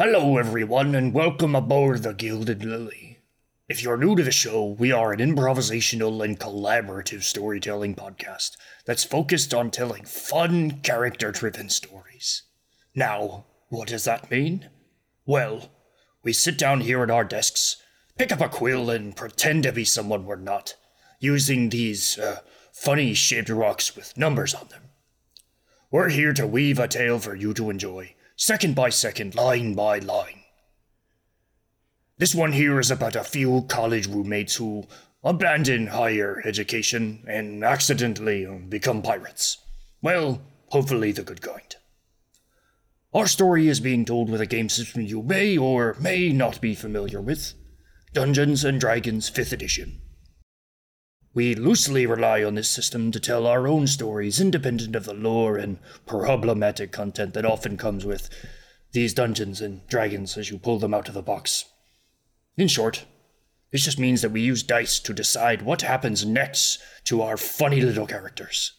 Hello, everyone, and welcome aboard the Gilded Lily. If you're new to the show, we are an improvisational and collaborative storytelling podcast that's focused on telling fun, character driven stories. Now, what does that mean? Well, we sit down here at our desks, pick up a quill, and pretend to be someone we're not, using these uh, funny shaped rocks with numbers on them. We're here to weave a tale for you to enjoy second by second, line by line. This one here is about a few college roommates who abandon higher education and accidentally um, become pirates. Well, hopefully the good kind. Our story is being told with a game system you may or may not be familiar with Dungeons and Dragons 5th Edition. We loosely rely on this system to tell our own stories independent of the lore and problematic content that often comes with these Dungeons and Dragons as you pull them out of the box. In short, this just means that we use dice to decide what happens next to our funny little characters.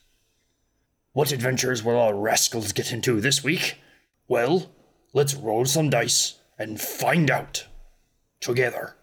What adventures will our rascals get into this week? Well, let's roll some dice and find out together.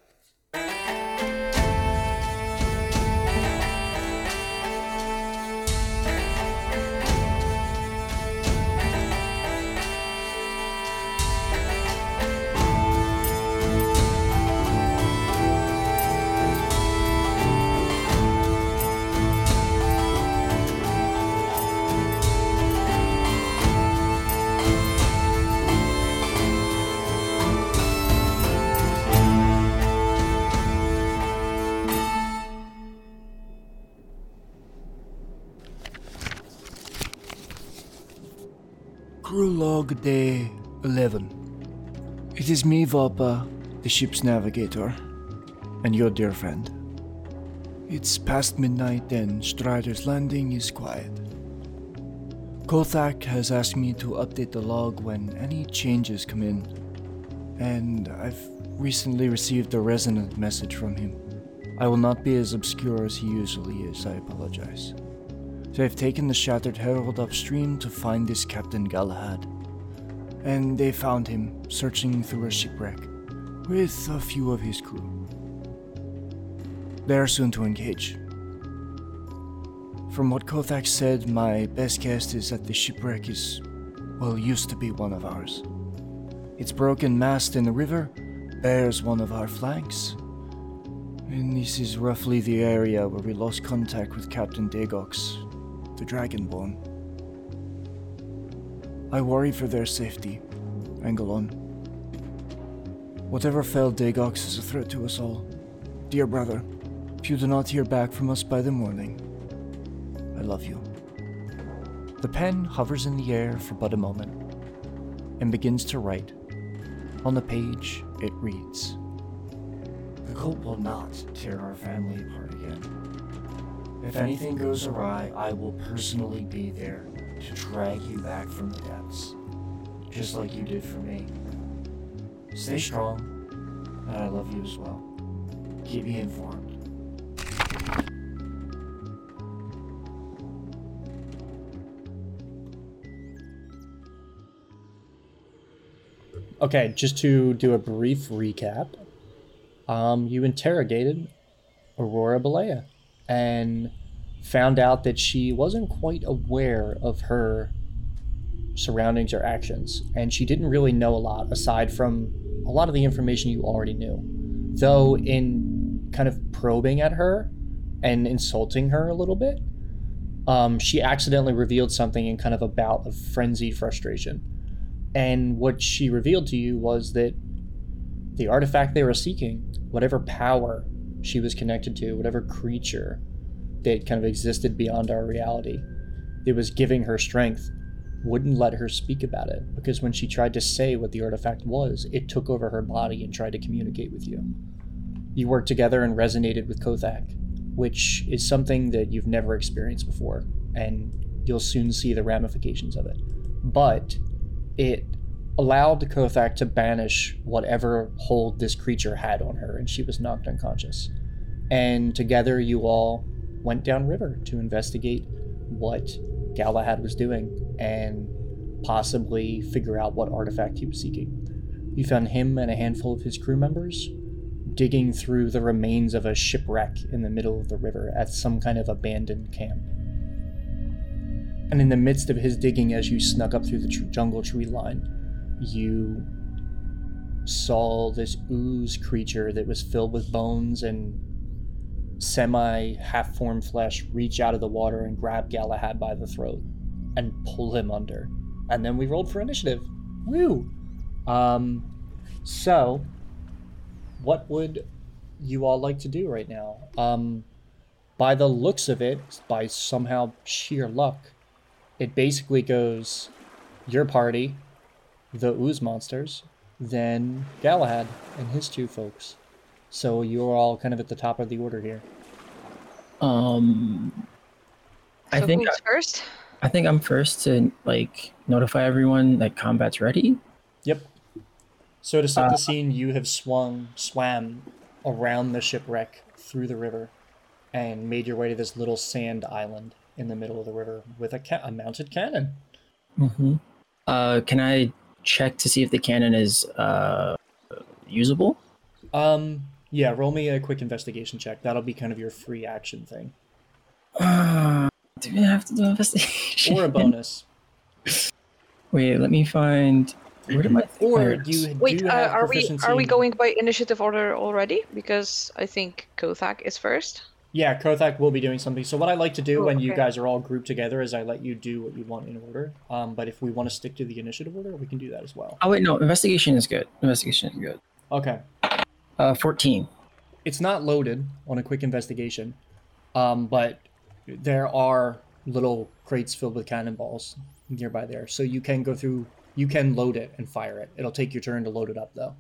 Log day 11. It is me, Vapa, the ship's navigator, and your dear friend. It's past midnight and Strider's Landing is quiet. Kothak has asked me to update the log when any changes come in, and I've recently received a resonant message from him. I will not be as obscure as he usually is, I apologize. So I've taken the Shattered Herald upstream to find this Captain Galahad. And they found him searching through a shipwreck with a few of his crew. They are soon to engage. From what Kothak said, my best guess is that the shipwreck is, well, used to be one of ours. Its broken mast in the river bears one of our flags. And this is roughly the area where we lost contact with Captain Dagox the Dragonborn. I worry for their safety, Angelon. Whatever fell Dagox is a threat to us all. Dear brother, if you do not hear back from us by the morning, I love you. The pen hovers in the air for but a moment and begins to write. On the page, it reads The cult will not tear our family apart again. If anything goes awry, I will personally be there to drag you back from the depths, just like you did for me. Stay strong, and I love you as well. Keep me informed. Okay, just to do a brief recap, um, you interrogated Aurora Balea and found out that she wasn't quite aware of her surroundings or actions, and she didn't really know a lot aside from a lot of the information you already knew. Though, in kind of probing at her and insulting her a little bit, um, she accidentally revealed something in kind of a bout of frenzied frustration. And what she revealed to you was that the artifact they were seeking, whatever power she was connected to, whatever creature that kind of existed beyond our reality that was giving her strength, wouldn't let her speak about it because when she tried to say what the artifact was, it took over her body and tried to communicate with you. You worked together and resonated with Kothak, which is something that you've never experienced before, and you'll soon see the ramifications of it. But it allowed Kothak to banish whatever hold this creature had on her, and she was knocked unconscious. And together, you all went downriver to investigate what Galahad was doing and possibly figure out what artifact he was seeking. You found him and a handful of his crew members digging through the remains of a shipwreck in the middle of the river at some kind of abandoned camp. And in the midst of his digging, as you snuck up through the tr- jungle tree line, you saw this ooze creature that was filled with bones and semi half formed flesh reach out of the water and grab Galahad by the throat and pull him under. And then we rolled for initiative. Woo! Um, so, what would you all like to do right now? Um, by the looks of it, by somehow sheer luck, it basically goes your party, the ooze monsters, then Galahad and his two folks. So you're all kind of at the top of the order here. Um, I So think who's first? I think I'm first to like notify everyone that combat's ready. Yep. So to set the scene, you have swung, swam around the shipwreck through the river, and made your way to this little sand island in the middle of the river with a, ca- a mounted cannon. Mm-hmm. Uh, can I check to see if the cannon is uh usable? Um, yeah, roll me a quick investigation check. That'll be kind of your free action thing, Uh, do we have to do investigation? or a bonus, Wait, let me find. Where did my or fires- you Wait, do uh, have are we are we going by initiative order already? Because I think Kothak is first. Yeah, Kothak will be doing something. So what I like to do Oh, when you guys are all grouped together is I let you do what you want in order. Um, but if we want to stick to the initiative order, we can do that as well. Oh wait, no. Investigation is good. Investigation is good. Okay. Uh, fourteen. It's not loaded on a quick investigation, um, but there are little crates filled with cannonballs nearby there, so you can go through. You can load it and fire it. It'll take your turn to load it up, though.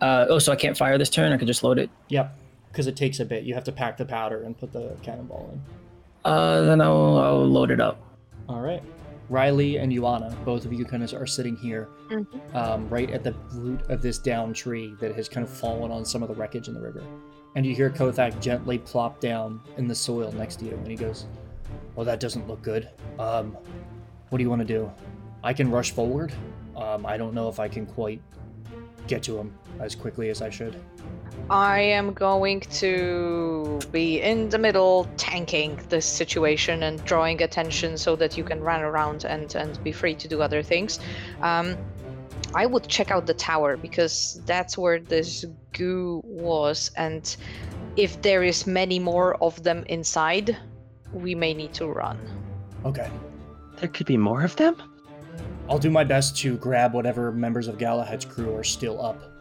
Uh, oh, so I can't fire this turn. I could just load it. Yep, because it takes a bit. You have to pack the powder and put the cannonball in. Uh, then I'll, I'll load it up. All right. Riley and Yuana, both of you kind of are sitting here, Mhm. um, right at the root of this down tree that has kind of fallen on some of the wreckage in the river. And you hear Kothak gently plop down in the soil next to you, and he goes, "Well, that doesn't look good. Um, what do you want to do? I can rush forward. Um, I don't know if I can quite get to him as quickly as I should. I am going to be in the middle, tanking this situation and drawing attention so that you can run around and, and be free to do other things. Um, I would check out the tower because that's where this goo was, and if there is many more of them inside, we may need to run. Okay." There could be more of them? I'll do my best to grab whatever members of Galahad's crew are still up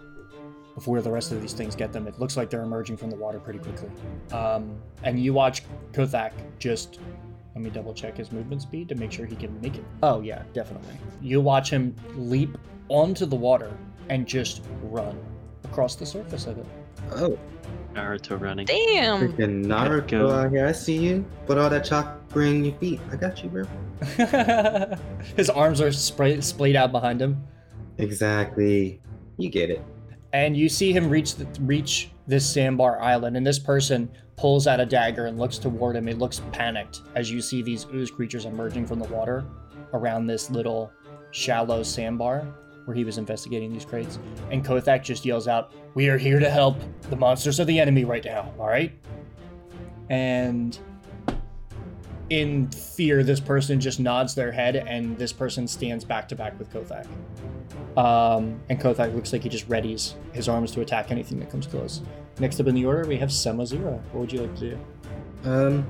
before the rest of these things get them. It looks like they're emerging from the water pretty quickly. Um, and you watch Kothak just. Let me double check his movement speed to make sure he can make it. Oh, yeah, definitely. You watch him leap onto the water and just run across the surface of it. Oh, Naruto running. Damn! freaking Go. Naruto out here. I see you. Put all that chakra in your feet. I got you, bro. his arms are spray- splayed out behind him. Exactly. You get it. And you see him reach the, reach this sandbar island and this person pulls out a dagger and looks toward him. It looks panicked as you see these ooze creatures emerging from the water around this little shallow sandbar where he was investigating these crates. And kothak just yells out we are here to help the monsters are the enemy right now all right? And in fear this person just nods their head and this person stands back to back with kothak um, and Kothak looks like he just readies his arms to attack anything that comes close. Next up in the order, we have Semazira. What would you like to do? Um.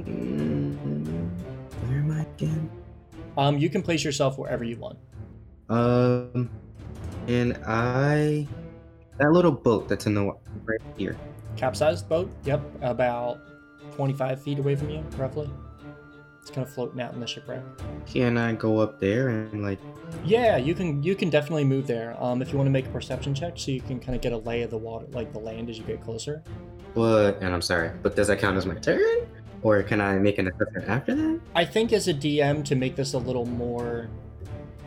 mm, where am I again? Um, you can place yourself wherever you want. Um. And I. That little boat that's in the right here. Capsized boat. Yep, about 25 feet away from you, roughly. It's kind of floating out in the shipwreck. Can I go up there and like? Yeah, you can you can definitely move there. Um, if you want to make a perception check, so you can kind of get a lay of the water, like the land as you get closer. But And I'm sorry, but does that count as my turn? Or can I make an assessment after that? I think as a DM to make this a little more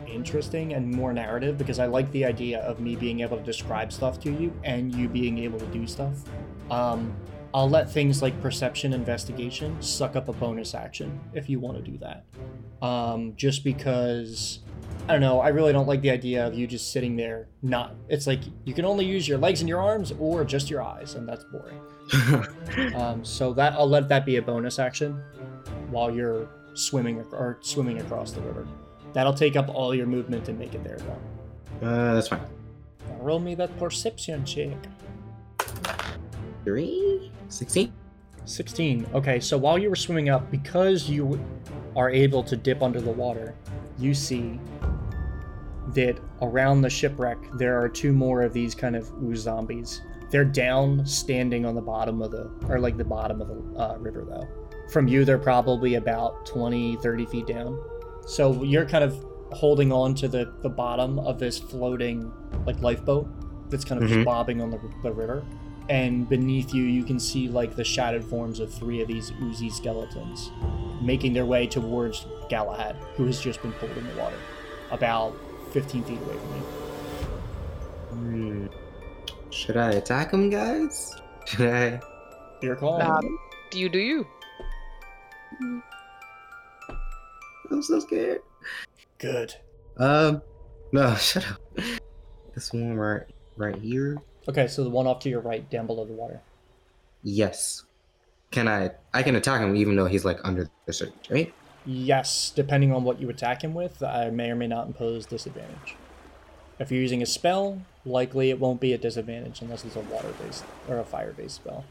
interesting and more narrative because I like the idea of me being able to describe stuff to you and you being able to do stuff. Um, I'll let things like perception investigation suck up a bonus action if you want to do that. Um, just because I don't know. I really don't like the idea of you just sitting there. Not. It's like you can only use your legs and your arms, or just your eyes, and that's boring. Um, so that I'll let that be a bonus action while you're swimming or swimming across the river. That'll take up all your movement and make it there though. uh, that's fine. Now roll me that perception check. Three, 16. 16. Okay, so while you were swimming up, because you are able to dip under the water, you see that around the shipwreck there are two more of these kind of ooze zombies. They're down, standing on the bottom of the, or like the bottom of the uh, river though. From you, they're probably about 20, 30 feet down. So you're kind of holding on to the, the bottom of this floating, like lifeboat that's kind of just Mhm. bobbing on the, the river and beneath you you can see like the shattered forms of three of these oozy skeletons making their way towards galahad who has just been pulled in the water about 15 feet away from you Hmm. Should I attack him, guys? Should I? your call Um, you do you. I'm so scared. good Um, no, shut up. This one right, right here. Okay so the one off to your right down below the water Yes. Can I? I can attack him even though he's like under the surface, right? yes depending on what you attack him with i may or may not impose disadvantage if you're using a spell likely it won't be a disadvantage unless it's a water based or a fire based spell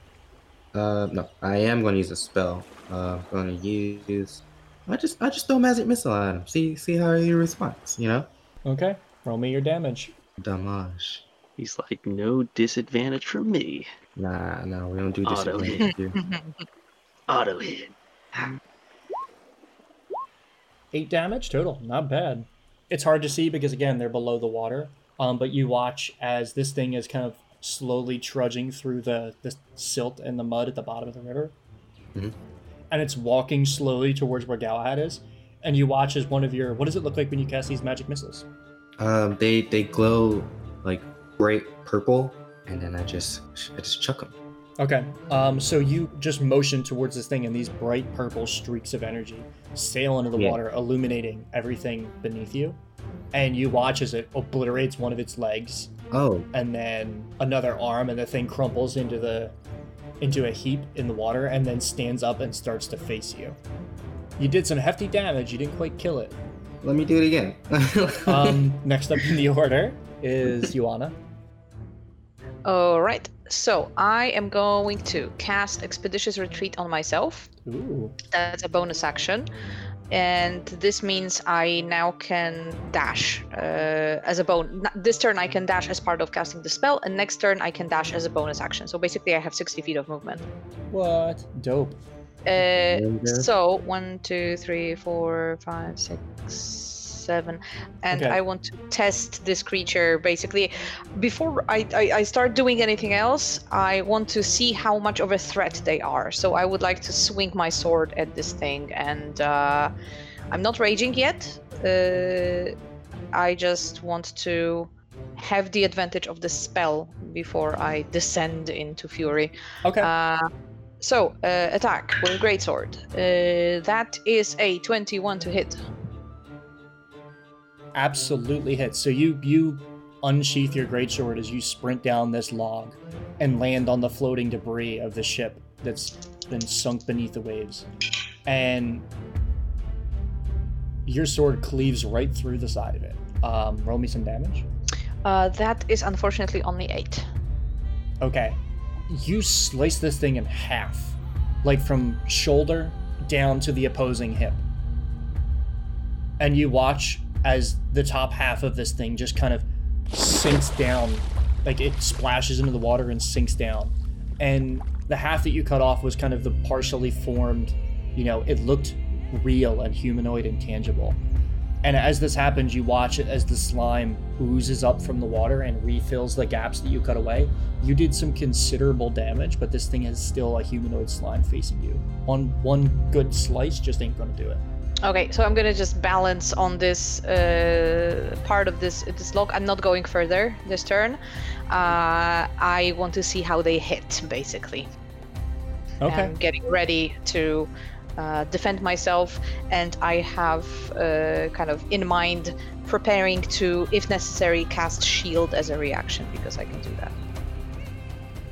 Uh, no. I am going to use a spell. Uh, I'm going to use. I just, I just throw magic missile at him. See, see how he responds. You know. okay roll me your damage Damage. He's like, no disadvantage from me. Nah, no, we don't do Auto disadvantage here. Auto hit. Eight damage total, not bad. It's hard to see because again they're below the water. Um, but you watch as this thing is kind of slowly trudging through the the silt and the mud at the bottom of the river, Mhm. and it's walking slowly towards where Galahad is. And you watch as one of your what does it look like when you cast these magic missiles? Um, they they glow like bright purple, and then I just, I just chuck them. Okay. Um, so you just motion towards this thing, and these bright purple streaks of energy sail into the Yeah. water, illuminating everything beneath you. And you watch as it obliterates one of its legs, Oh, and then another arm, and the thing crumples into the into a heap in the water, and then stands up and starts to face you. You did some hefty damage. You didn't quite kill it. let me do it again. Um, next up in the order is Yuana. All right. So I am going to cast Expeditious Retreat on myself. Ooh. That's a bonus action. And this means I now can dash uh, as a bone. This turn I can dash as part of casting the spell, and next turn I can dash as a bonus action. So basically, I have 60 feet of movement. What? Dope. Uh, so one, two, three, four, five, six, seven, and Okay. I want to test this creature. Basically, before I, I I start doing anything else, I want to see how much of a threat they are. So I would like to swing my sword at this thing, and uh, I'm not raging yet. Uh, I just want to have the advantage of the spell before I descend into fury. Okay. Uh, so, uh, attack with greatsword. Uh, that is a 21 to hit. Absolutely hits. So you you unsheath your greatsword as you sprint down this log and land on the floating debris of the ship that's been sunk beneath the waves. And your sword cleaves right through the side of it. Um, roll me some damage. Uh, that is unfortunately only 8. Okay. You slice this thing in half, like from shoulder down to the opposing hip. And you watch as the top half of this thing just kind of sinks down, like it splashes into the water and sinks down. And the half that you cut off was kind of the partially formed, you know, it looked real and humanoid and tangible. And as this happens, you watch it as the slime oozes up from the water and refills the gaps that you cut away. You did some considerable damage, but this thing is still a humanoid slime facing you. One one good slice just ain't gonna do it. Okay, so I'm gonna just balance on this uh, part of this this log. I'm not going further this turn. Uh, I want to see how they hit, basically. Okay. I'm getting ready to uh, defend myself, and I have uh, kind of in mind preparing to, if necessary, cast shield as a reaction because I can do that.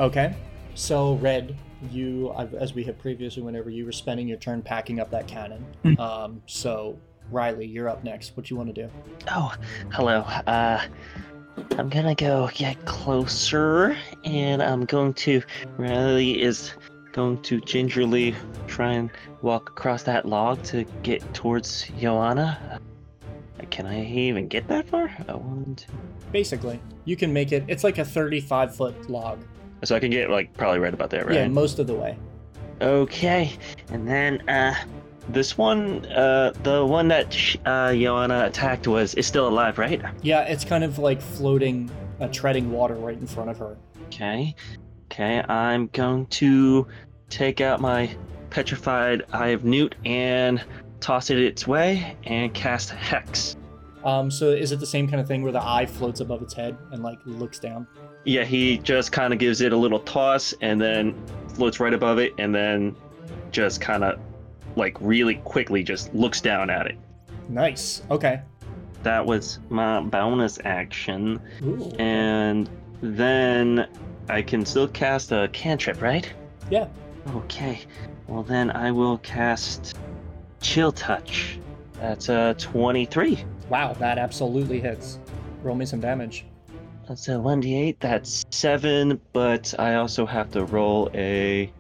Okay. So, Red, you, as we had previously, whenever you were spending your turn packing up that cannon. Um, so, Riley, you're up next. What you want to do? Oh, hello. Uh, I'm gonna go get closer, and I'm going to. Riley is going to gingerly try and walk across that log to get towards Joanna. Uh, Can I even get that far? I one, two. Basically, you can make it. It's like a 35 foot log. So I can get like probably right about there, right? Yeah, most of the way. Okay, and then uh, this one, uh, the one that sh- uh, Joanna attacked was is still alive, right? Yeah, it's kind of like floating, uh, treading water right in front of her. Okay. Okay, I'm going to take out my petrified Eye of Newt and toss it its way and cast Hex. Um, so is it the same kind of thing where the eye floats above its head and like looks down? Yeah, he just kind of gives it a little toss and then floats right above it and then just kind of like really quickly just looks down at it. Nice. Okay. That was my bonus action. Ooh. And then I can still cast a cantrip, right? Yeah. Okay. Well, then I will cast Chill Touch. That's a 23. Wow, that absolutely hits. Roll me some damage. That's a 1d8. That's 7, but I also have to roll a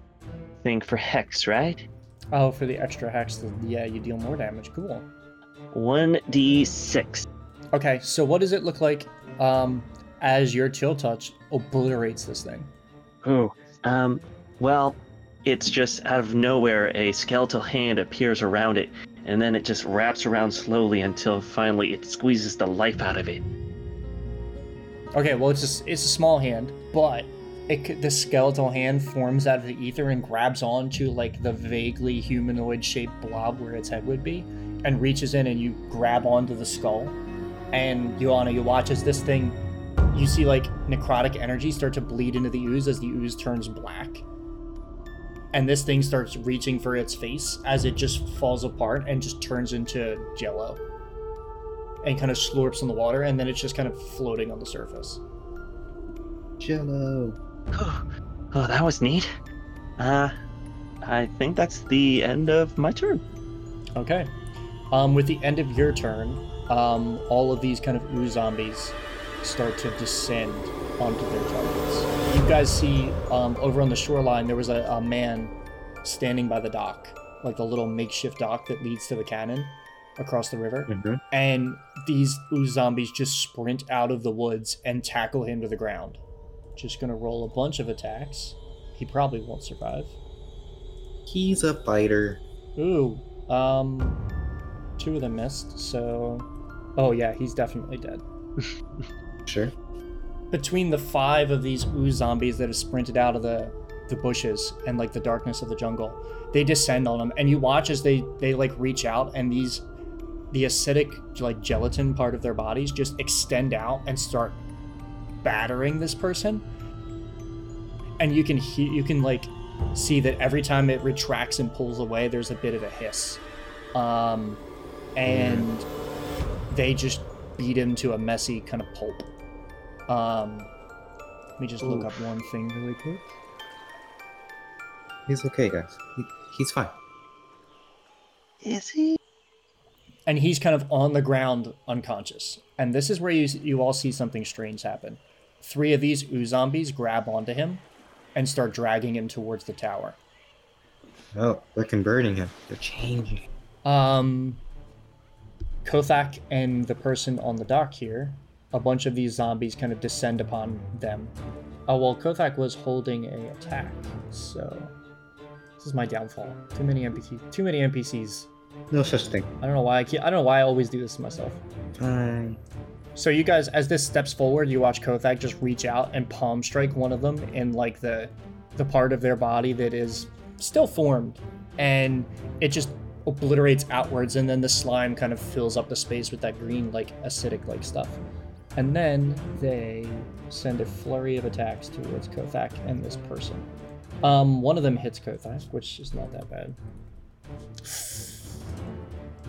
thing for Hex, right? Oh, for the extra hex, yeah, you deal more damage. Cool. 1d6. Okay, so what does it look like um, as your chill touch obliterates this thing? Oh, um, well, it's just out of nowhere a skeletal hand appears around it, and then it just wraps around slowly until finally it squeezes the life out of it. Okay, well it's just it's a small hand, but it the skeletal hand forms out of the ether and grabs onto like the vaguely humanoid shaped blob where its head would be, and reaches in and you grab onto the skull. And Joanna, you watch as this thing, you see like necrotic energy start to bleed into the ooze as the ooze turns black. And this thing starts reaching for its face as it just falls apart and just turns into jello. And kind of slurps in the water, and then it's just kind of floating on the surface. Jello. Oh, that was neat. Uh, I think that's the end of my turn. Okay. Um, with the end of your turn, um, all of these kind of ooze zombies start to descend onto their targets. You guys see um, over on the shoreline there was a, a man standing by the dock, like the little makeshift dock that leads to the cannon across the river. Mm-hmm. And these ooze zombies just sprint out of the woods and tackle him to the ground. Just gonna roll a bunch of attacks. He probably won't survive. He's a fighter. Ooh, um, two of them missed, so. Oh, yeah, he's definitely dead. Sure. Between the five of these ooze zombies that have sprinted out of the, the bushes and like the darkness of the jungle, they descend on them and you watch as they, they like reach out, and these, the acidic, like gelatin part of their bodies just extend out and start battering this person. And you can hear, you can like see that every time it retracts and pulls away, there's a bit of a hiss. Um, and they just beat him to a messy kind of pulp. Um, let me just look up one thing really quick. He's okay, guys. He, he's fine. Is he? And he's kind of on the ground, unconscious. And this is where you you all see something strange happen. Three of these ooze zombies grab onto him and start dragging him towards the tower. Oh, they're converting him. They're changing. Um, Kothak and the person on the dock here, a bunch of these zombies kind of descend upon them. Oh well, Kothak was holding a attack, so this is my downfall. Too many NPCs. Too many NPCs. No such thing. I don't know why I keep, I don't know why I always do this to myself. Fine. So you guys, as this steps forward, you watch Kothak just reach out and palm strike one of them in like the the part of their body that is still formed, and it just obliterates outwards, and then the slime kind of fills up the space with that green like acidic like stuff. And then they send a flurry of attacks towards Kothak and this person. Um, one of them hits Kothak, which is not that bad.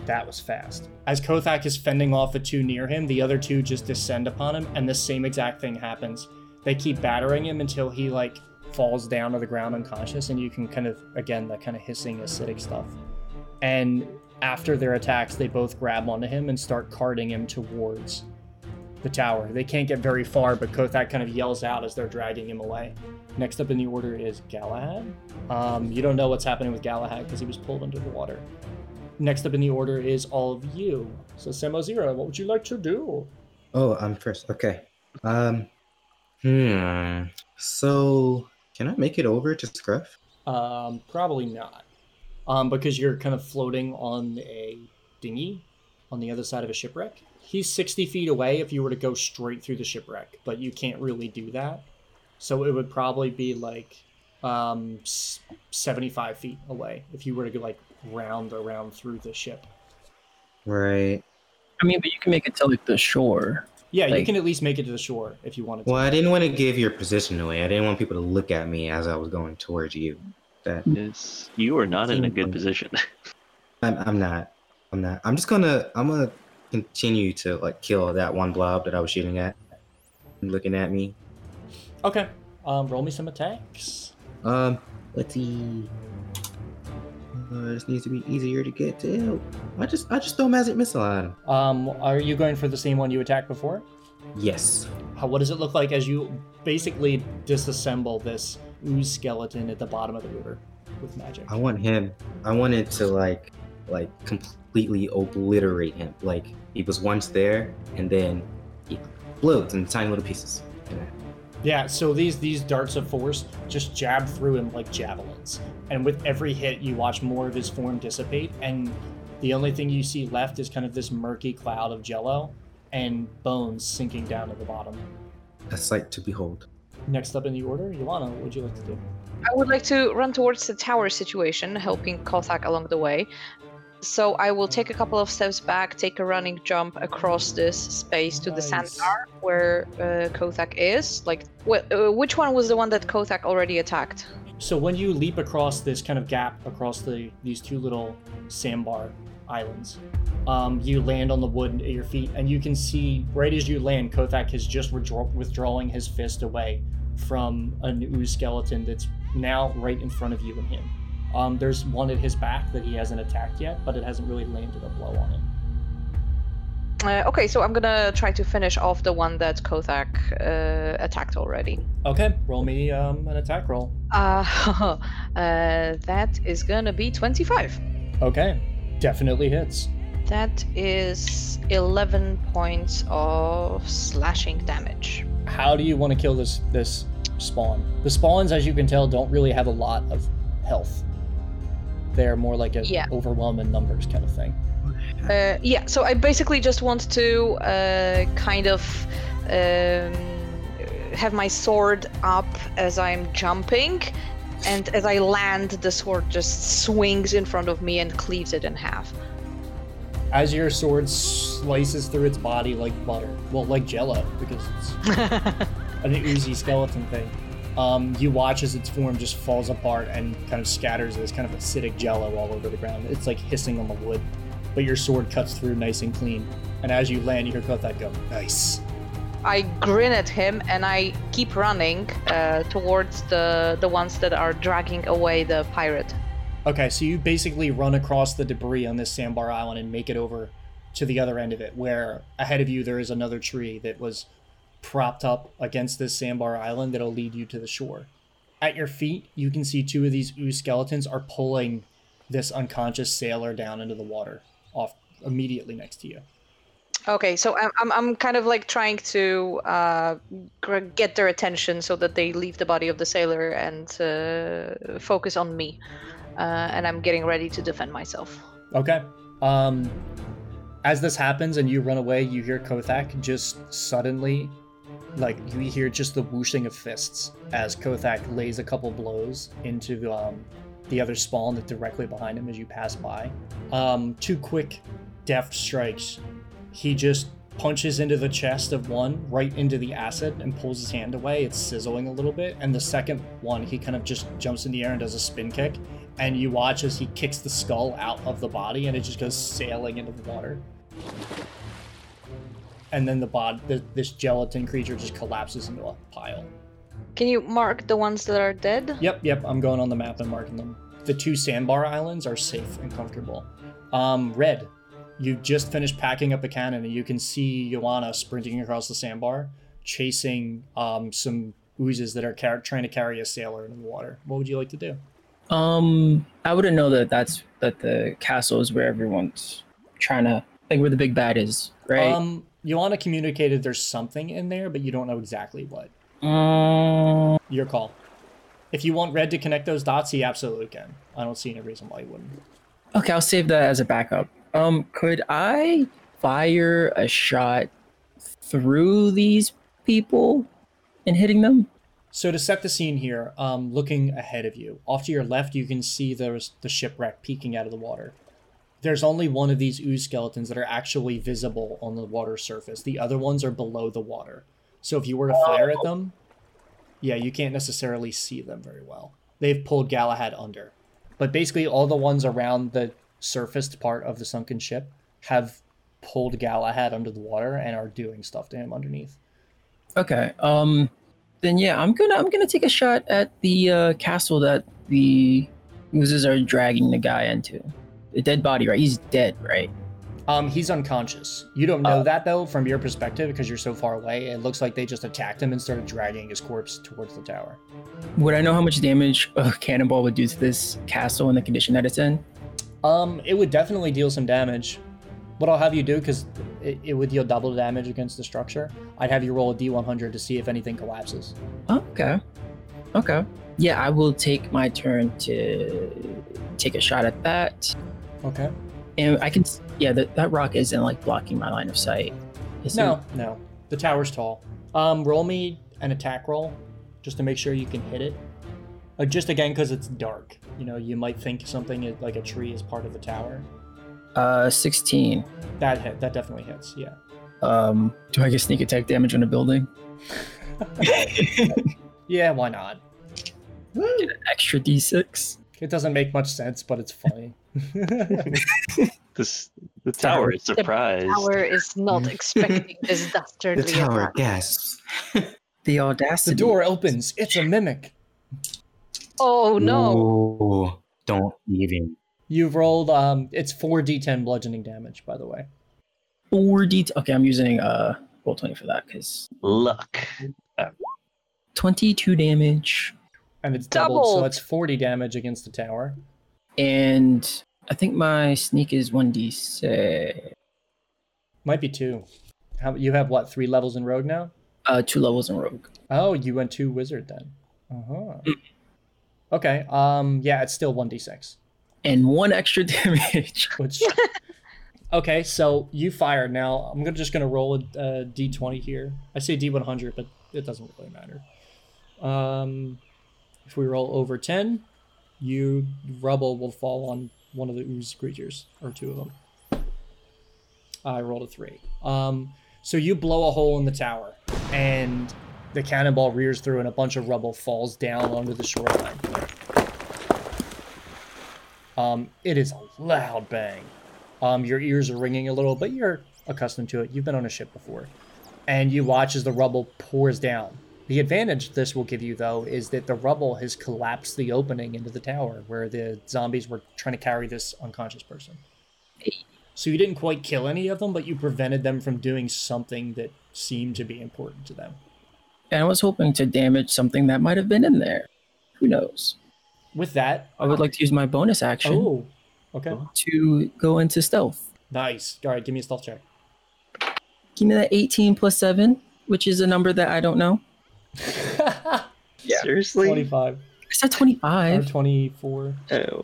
That was fast. As Kothak is fending off the two near him, the other two just descend upon him, and the same exact thing happens. They keep battering him until he like falls down to the ground unconscious, and you can kind of again that kind of hissing acidic stuff. And after their attacks, they both grab onto him and start carting him towards the tower. They can't get very far, but Kothak kind of yells out as they're dragging him away. Next up in the order is Galahad. Um, you don't know what's happening with Galahad because he was pulled under the water. Next up in the order is all of you. So Semazira, what would you like to do? Oh, I'm first. Okay. Um. Hmm. So, can I make it over to Scruff? Um, probably not. Um, because you're kind of floating on a dinghy on the other side of a shipwreck. He's 60 feet away if you were to go straight through the shipwreck, but you can't really do that. So it would probably be like um, 75 feet away if you were to go like round around through the ship. Right. I mean, but you can make it to like the shore. Yeah, you can at least make it to the shore if you wanted to. Well, I didn't want to give your position away. I didn't want people to look at me as I was going towards you. That is, you are not in a good Seemed- position. I'm, I'm not. I'm not. I'm just gonna. I'm gonna continue to like kill that one blob that I was shooting at, looking at me. Okay. Um, roll me some attacks. Um, let's see. Uh, this needs to be easier to get to. I just, I just throw magic missile at him. Um, are you going for the same one you attacked before? Yes. How, what does it look like as you basically disassemble this ooze skeleton at the bottom of the river with magic? I want him. I wanted to like, like completely obliterate him. Like he was once there, and then he explodes in tiny little pieces. Yeah, so these these darts of force just jab through him like javelins, and with every hit, you watch more of his form dissipate, and the only thing you see left is kind of this murky cloud of jello and bones sinking down to the bottom. A sight to behold. Next up in the order, Yolana, what would you like to do? I would like to run towards the tower situation, helping Kothak along the way. So I will take a couple of steps back, take a running jump across this space to the sandbar where uh, Kothak is. Like, wh- uh, which one was the one that Kothak already attacked? So when you leap across this kind of gap across the these two little sandbar islands, um, you land on the wood at your feet, and you can see right as you land, Kothak is just withdraw- withdrawing his fist away from an ooze skeleton that's now right in front of you and him. Um, there's one at his back that he hasn't attacked yet, but it hasn't really landed a blow on him. Uh, okay, so I'm gonna try to finish off the one that Kothak uh, attacked already. Okay, roll me um, an attack roll. Uh, uh, that is gonna be 25. Okay, definitely hits. That is 11 points of slashing damage. how do you want to kill this this spawn? The spawns, as you can tell, don't really have a lot of health. They're more like a Yeah. overwhelm in numbers kind of thing. Uh, yeah, so I basically just want to uh, kind of um, have my sword up as I'm jumping, and as I land, the sword just swings in front of me and cleaves it in half. As your sword slices through its body like butter, well, like Jello, because it's an oozy skeleton thing. Um, you watch as its form just falls apart and kind of scatters this kind of acidic Jello all over the ground. It's like hissing on the wood, but your sword cuts through nice and clean. And as you land, you hear Kothak go, "Nice." I grin at him and I keep running uh, towards the the ones that are dragging away the pirate. Okay, so you basically run across the debris on this sandbar island and make it over to the other end of it, where ahead of you there is another tree that was propped up against this sandbar island that'll lead you to the shore. At your feet, you can see two of these ooze skeletons are pulling this unconscious sailor down into the water off immediately next to you. Okay, so I'm, I'm, I'm kind of like trying to uh, get their attention so that they leave the body of the sailor and uh, focus on me. Uh, and I'm getting ready to defend myself. Okay. Um, as this happens and you run away, you hear Kothak just suddenly, like you hear just the whooshing of fists as Kothak lays a couple blows into um, the other spawn that's directly behind him as you pass by. Um, two quick, deft strikes. He just punches into the chest of one, right into the acid, and pulls his hand away. It's sizzling a little bit. And the second one, he kind of just jumps in the air and does a spin kick. And you watch as he kicks the skull out of the body, and it just goes sailing into the water. And then the bod, th- this gelatin creature just collapses into a pile. Can you mark the ones that are dead? Yep, yep. I'm going on the map and marking them. The two sandbar islands are safe and comfortable. Um, Red, you just finished packing up the cannon, and you can see Joanna sprinting across the sandbar, chasing um, some oozes that are car- trying to carry a sailor into the water. What would you like to do? Um, I wouldn't know that that's that the castle is where everyone's trying to like where the big bad is, right? Um, Joanna communicated there's something in there, but you don't know exactly what. Um, Your call. If you want Red to connect those dots, he absolutely can. I don't see any reason why he wouldn't. okay, I'll save that as a backup. Um, could I fire a shot through these people and hitting them? So to set the scene here, um, looking ahead of you, off to your left, you can see there's the shipwreck peeking out of the water. There's only one of these ooze skeletons that are actually visible on the water surface. The other ones are below the water. So if you were to fire at them, yeah, you can't necessarily see them very well. They've pulled Galahad under. But basically, all the ones around the surfaced part of the sunken ship have pulled Galahad under the water and are doing stuff to him underneath. Okay. Um, then yeah, I'm gonna I'm gonna take a shot at the uh, castle that the oozes are dragging the guy into. The dead body, right? He's dead, right? Um, he's unconscious. You don't know Oh. that though from your perspective because you're so far away. It looks like they just attacked him and started dragging his corpse towards the tower. Would I know how much damage a cannonball would do to this castle in the condition that it's in? Um, it would definitely deal some damage. What I'll have you do, because it, it would deal double damage against the structure, I'd have you roll a d100 to see if anything collapses. Okay. Okay. Yeah, I will take my turn to take a shot at that. Okay. And I can, yeah, that, that rock isn't like blocking my line of sight. Is No, it? no. The tower's tall. Um, roll me an attack roll just to make sure you can hit it. Uh, just again, because it's dark. You know, you might think something is- like a tree is part of the tower. Uh, 16. That hit. That definitely hits. Yeah. Um, do I get sneak attack damage on a building? Yeah. Why not? Get an extra d6. It doesn't make much sense, but it's funny. This the tower is surprised. The Tower is not expecting this dastardly. The tower attack. gasps. The audacity. the door opens. It's a mimic. Oh no! Ooh, don't even. You've rolled. Um, it's four d10 bludgeoning damage, by the way. 4d. Okay, I'm using uh Roll20 for that because Luck. 22 damage. And it's doubled, so Doubled. it's 40 damage against the tower. And I think my sneak is 1d6. Might be two. How you have what? Three levels in rogue now? Uh, two levels in rogue. Oh, you went two wizard then. Uh huh. Okay. Um. Yeah, it's still one d6. And one extra damage. Which. okay, so you fired. Now I'm gonna just gonna roll a, a d20 here. I say d100, but it doesn't really matter. Um, if we roll over 10, you rubble will fall on one of the ooze creatures or two of them. I rolled a three. Um, so you blow a hole in the tower, and the cannonball rears through, and a bunch of rubble falls down onto the shoreline. Um, it is a loud bang. Um, your ears are ringing a little, but you're accustomed to it. You've been on a ship before, and you watch as the rubble pours down. The advantage this will give you, though, is that the rubble has collapsed the opening into the tower where the zombies were trying to carry this unconscious person. So you didn't quite kill any of them, but you prevented them from doing something that seemed to be important to them. And I was hoping to damage something that might have been in there. Who knows? With that, I would like to use my bonus action oh, okay, to go into stealth. nice. All right, give me a stealth check. Give me that 18 plus 7, which is a number that I don't know. Seriously? Twenty-five I said or twenty-four. Oh.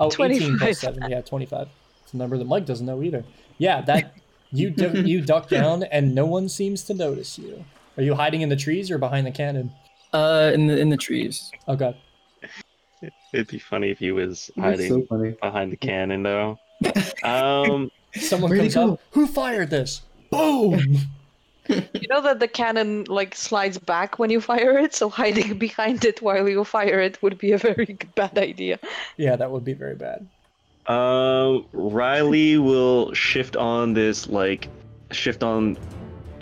Oh, 18 plus 7. Yeah, 25. It's a number that Mike doesn't know either. Yeah, that you du- you duck down and no one seems to notice you. Are you hiding in the trees or behind the cannon? Uh, in the in the trees. Okay. It'd be funny if he was hiding so funny. behind the cannon though. Um Someone Where'd comes up. Who fired this? Boom! You know that the cannon like slides back when you fire it, so hiding behind it while you fire it would be a very bad idea. yeah, that would be very bad. Um, Riley will shift on this like shift on.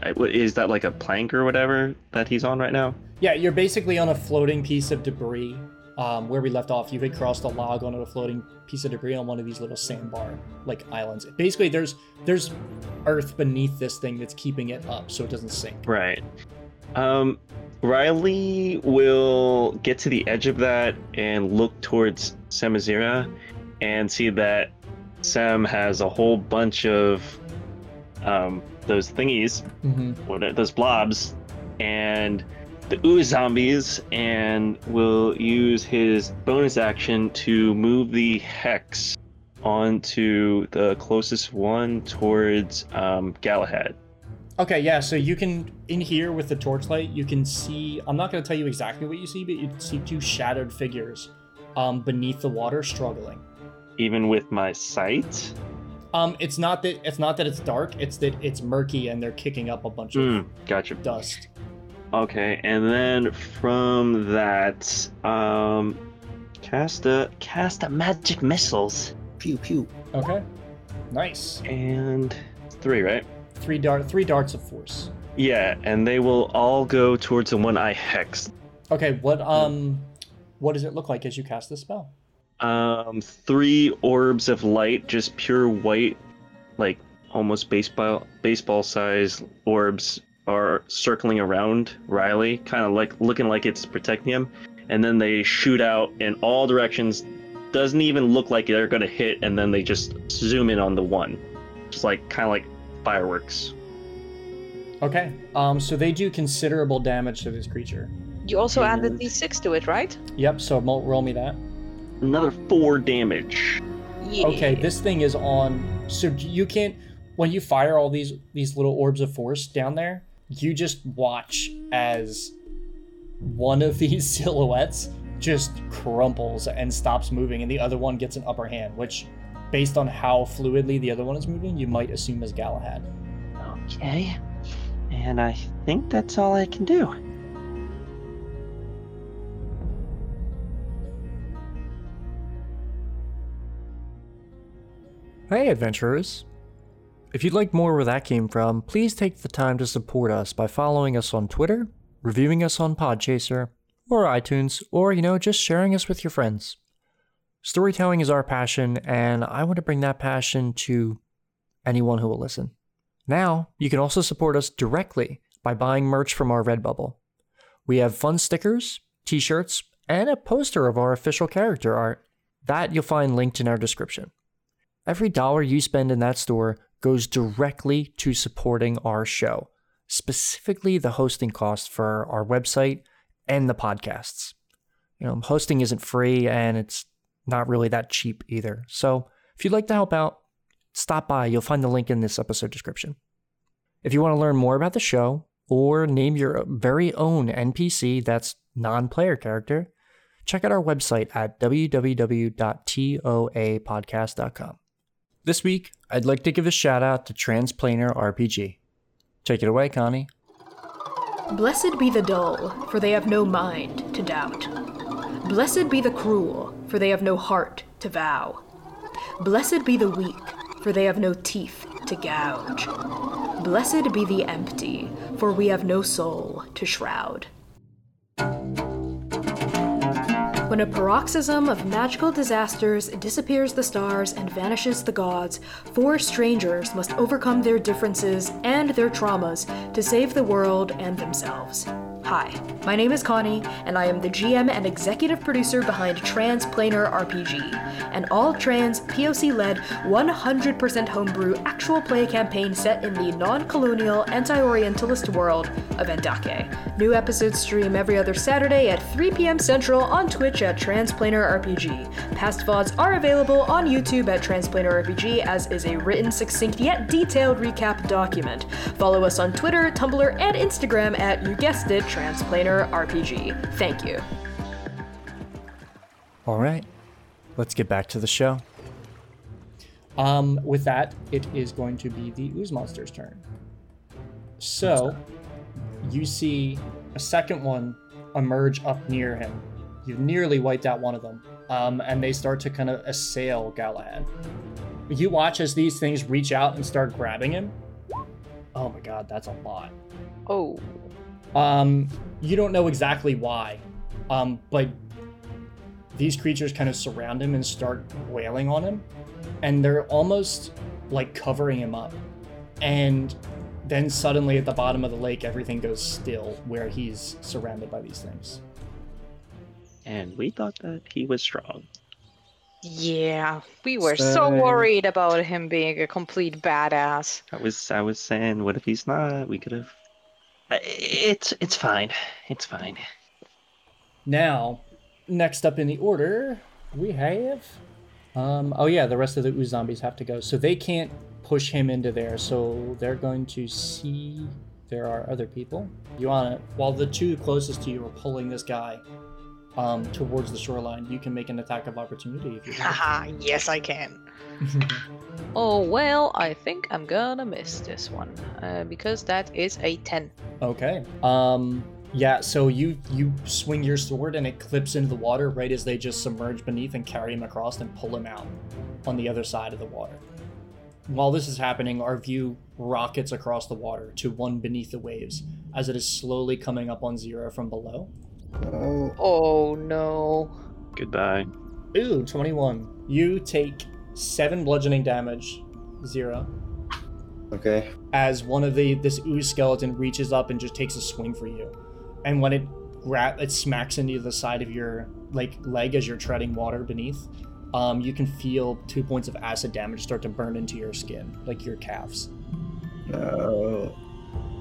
uh, What is that like a plank or whatever that he's on right now? Yeah, you're basically on a floating piece of debris. Um, where we left off, you had crossed a log onto a floating piece of debris on one of these little sandbar like islands. Basically, there's there's earth beneath this thing that's keeping it up, so it doesn't sink. Right. Um, Riley will get to the edge of that and look towards Semazira and see that Sem has a whole bunch of um, those thingies, Mm-hmm. those blobs, and the ooze zombies, and will use his bonus action to move the hex onto the closest one towards um, Galahad. Okay, yeah, so you can, in here with the torchlight, you can see, I'm not going to tell you exactly what you see, but you can see two shattered figures um, beneath the water struggling. Even with my sight. Um, it's not that it's not that it's dark, it's that it's murky and they're kicking up a bunch of Mm, gotcha. dust. Okay, and then from that, um, cast a cast a magic missiles Pew pew. Okay. Nice. and three, right? Three dart three darts of force. Yeah, and they will all go towards the one I hexed. Okay, what um what does it look like as you cast the spell? Um, three orbs of light, just pure white, like almost baseball baseball size orbs are circling around Riley, kind of like looking like it's protecting him, and then they shoot out in all directions. Doesn't even look like they're gonna hit, and then they just zoom in on the one, just like kind of like fireworks. Okay. Um so they do considerable damage to this creature. You also added And- d6 to it, right? Yep, so roll me that. Another four damage. Yeah. Okay, this thing is on so you can't when you fire all these these little orbs of force down there, you just watch as one of these silhouettes just crumples and stops moving and the other one gets an upper hand, which based on how fluidly the other one is moving, you might assume is Galahad. Okay, and I think that's all I can do. Hey, adventurers! If you'd like more where that came from, please take the time to support us by following us on Twitter, reviewing us on Podchaser, or iTunes, or, you know, just sharing us with your friends. Storytelling is our passion, and I want to bring that passion to anyone who will listen. Now, you can also support us directly by buying merch from our Redbubble. We have fun stickers, t shirts, and a poster of our official character art. That you'll find linked in our description. Every dollar you spend in that store goes directly to supporting our show, specifically the hosting costs for our website and the podcasts. You know, hosting isn't free and it's not really that cheap either. So if you'd like to help out, stop by. You'll find the link in this episode description. If you want to learn more about the show or name your very own NPC that's non player character, check out our website at www.toapodcast.com. This week, I'd like to give a shout out to Transplanar RPG. Take it away, Connie. Blessed be the dull, for they have no mind to doubt. Blessed be the cruel, for they have no heart to vow. Blessed be the weak, for they have no teeth to gouge. Blessed be the empty, for we have no soul to shroud. When a paroxysm of magical disasters disappears the stars and vanishes the gods, four strangers must overcome their differences and their traumas to save the world and themselves. Hi, my name is Connie, and I am the GM and executive producer behind Transplanar RPG, an all trans, POC led, 100% homebrew actual play campaign set in the non colonial, anti Orientalist world of Endake. New episodes stream every other Saturday at 3 p.m. Central on Twitch at Transplanar RPG. Past VODs are available on YouTube at Transplanar RPG, as is a written, succinct, yet detailed recap document. Follow us on Twitter, Tumblr, and Instagram at, you guessed it, Transplanar RPG. Thank you. All right, let's get back to the show. Um, with that, it is going to be the ooze monster's turn. So, you see a second one emerge up near him. You've nearly wiped out one of them, um, and they start to kind of assail Galahad. You watch as these things reach out and start grabbing him. Oh my god, that's a lot. Oh. Um, you don't know exactly why, um, but these creatures kind of surround him and start wailing on him, and they're almost like covering him up. And then suddenly at the bottom of the lake, everything goes still where he's surrounded by these things. And we thought that he was strong. Yeah, we were so So- worried about him being a complete badass. I was I was saying, what if he's not? We could have. It's it's fine. It's fine. Now, next up in the order, we have. Um, oh yeah, the rest of the ooze zombies have to go, so they can't push him into there. So they're going to see. There are other people. You want it while the two closest to you are pulling this guy um, towards the shoreline. You can make an attack of opportunity if you want. Haha, yes, I can. Oh, well, I think I'm gonna miss this one uh, because that is a 10. Okay. Um yeah, so you you swing your sword and it clips into the water right as they just submerge beneath and carry him across and pull him out on the other side of the water. While this is happening, our view rockets across the water to one beneath the waves as it is slowly coming up on zero from below. Oh, Oh no. Goodbye. Ooh, 21. You take 7 bludgeoning damage, 0, okay. as one of the this ooze skeleton reaches up and just takes a swing for you. And when it gra- it smacks into the side of your like leg as you're treading water beneath, um, you can feel two points of acid damage start to burn into your skin, like your calves. No.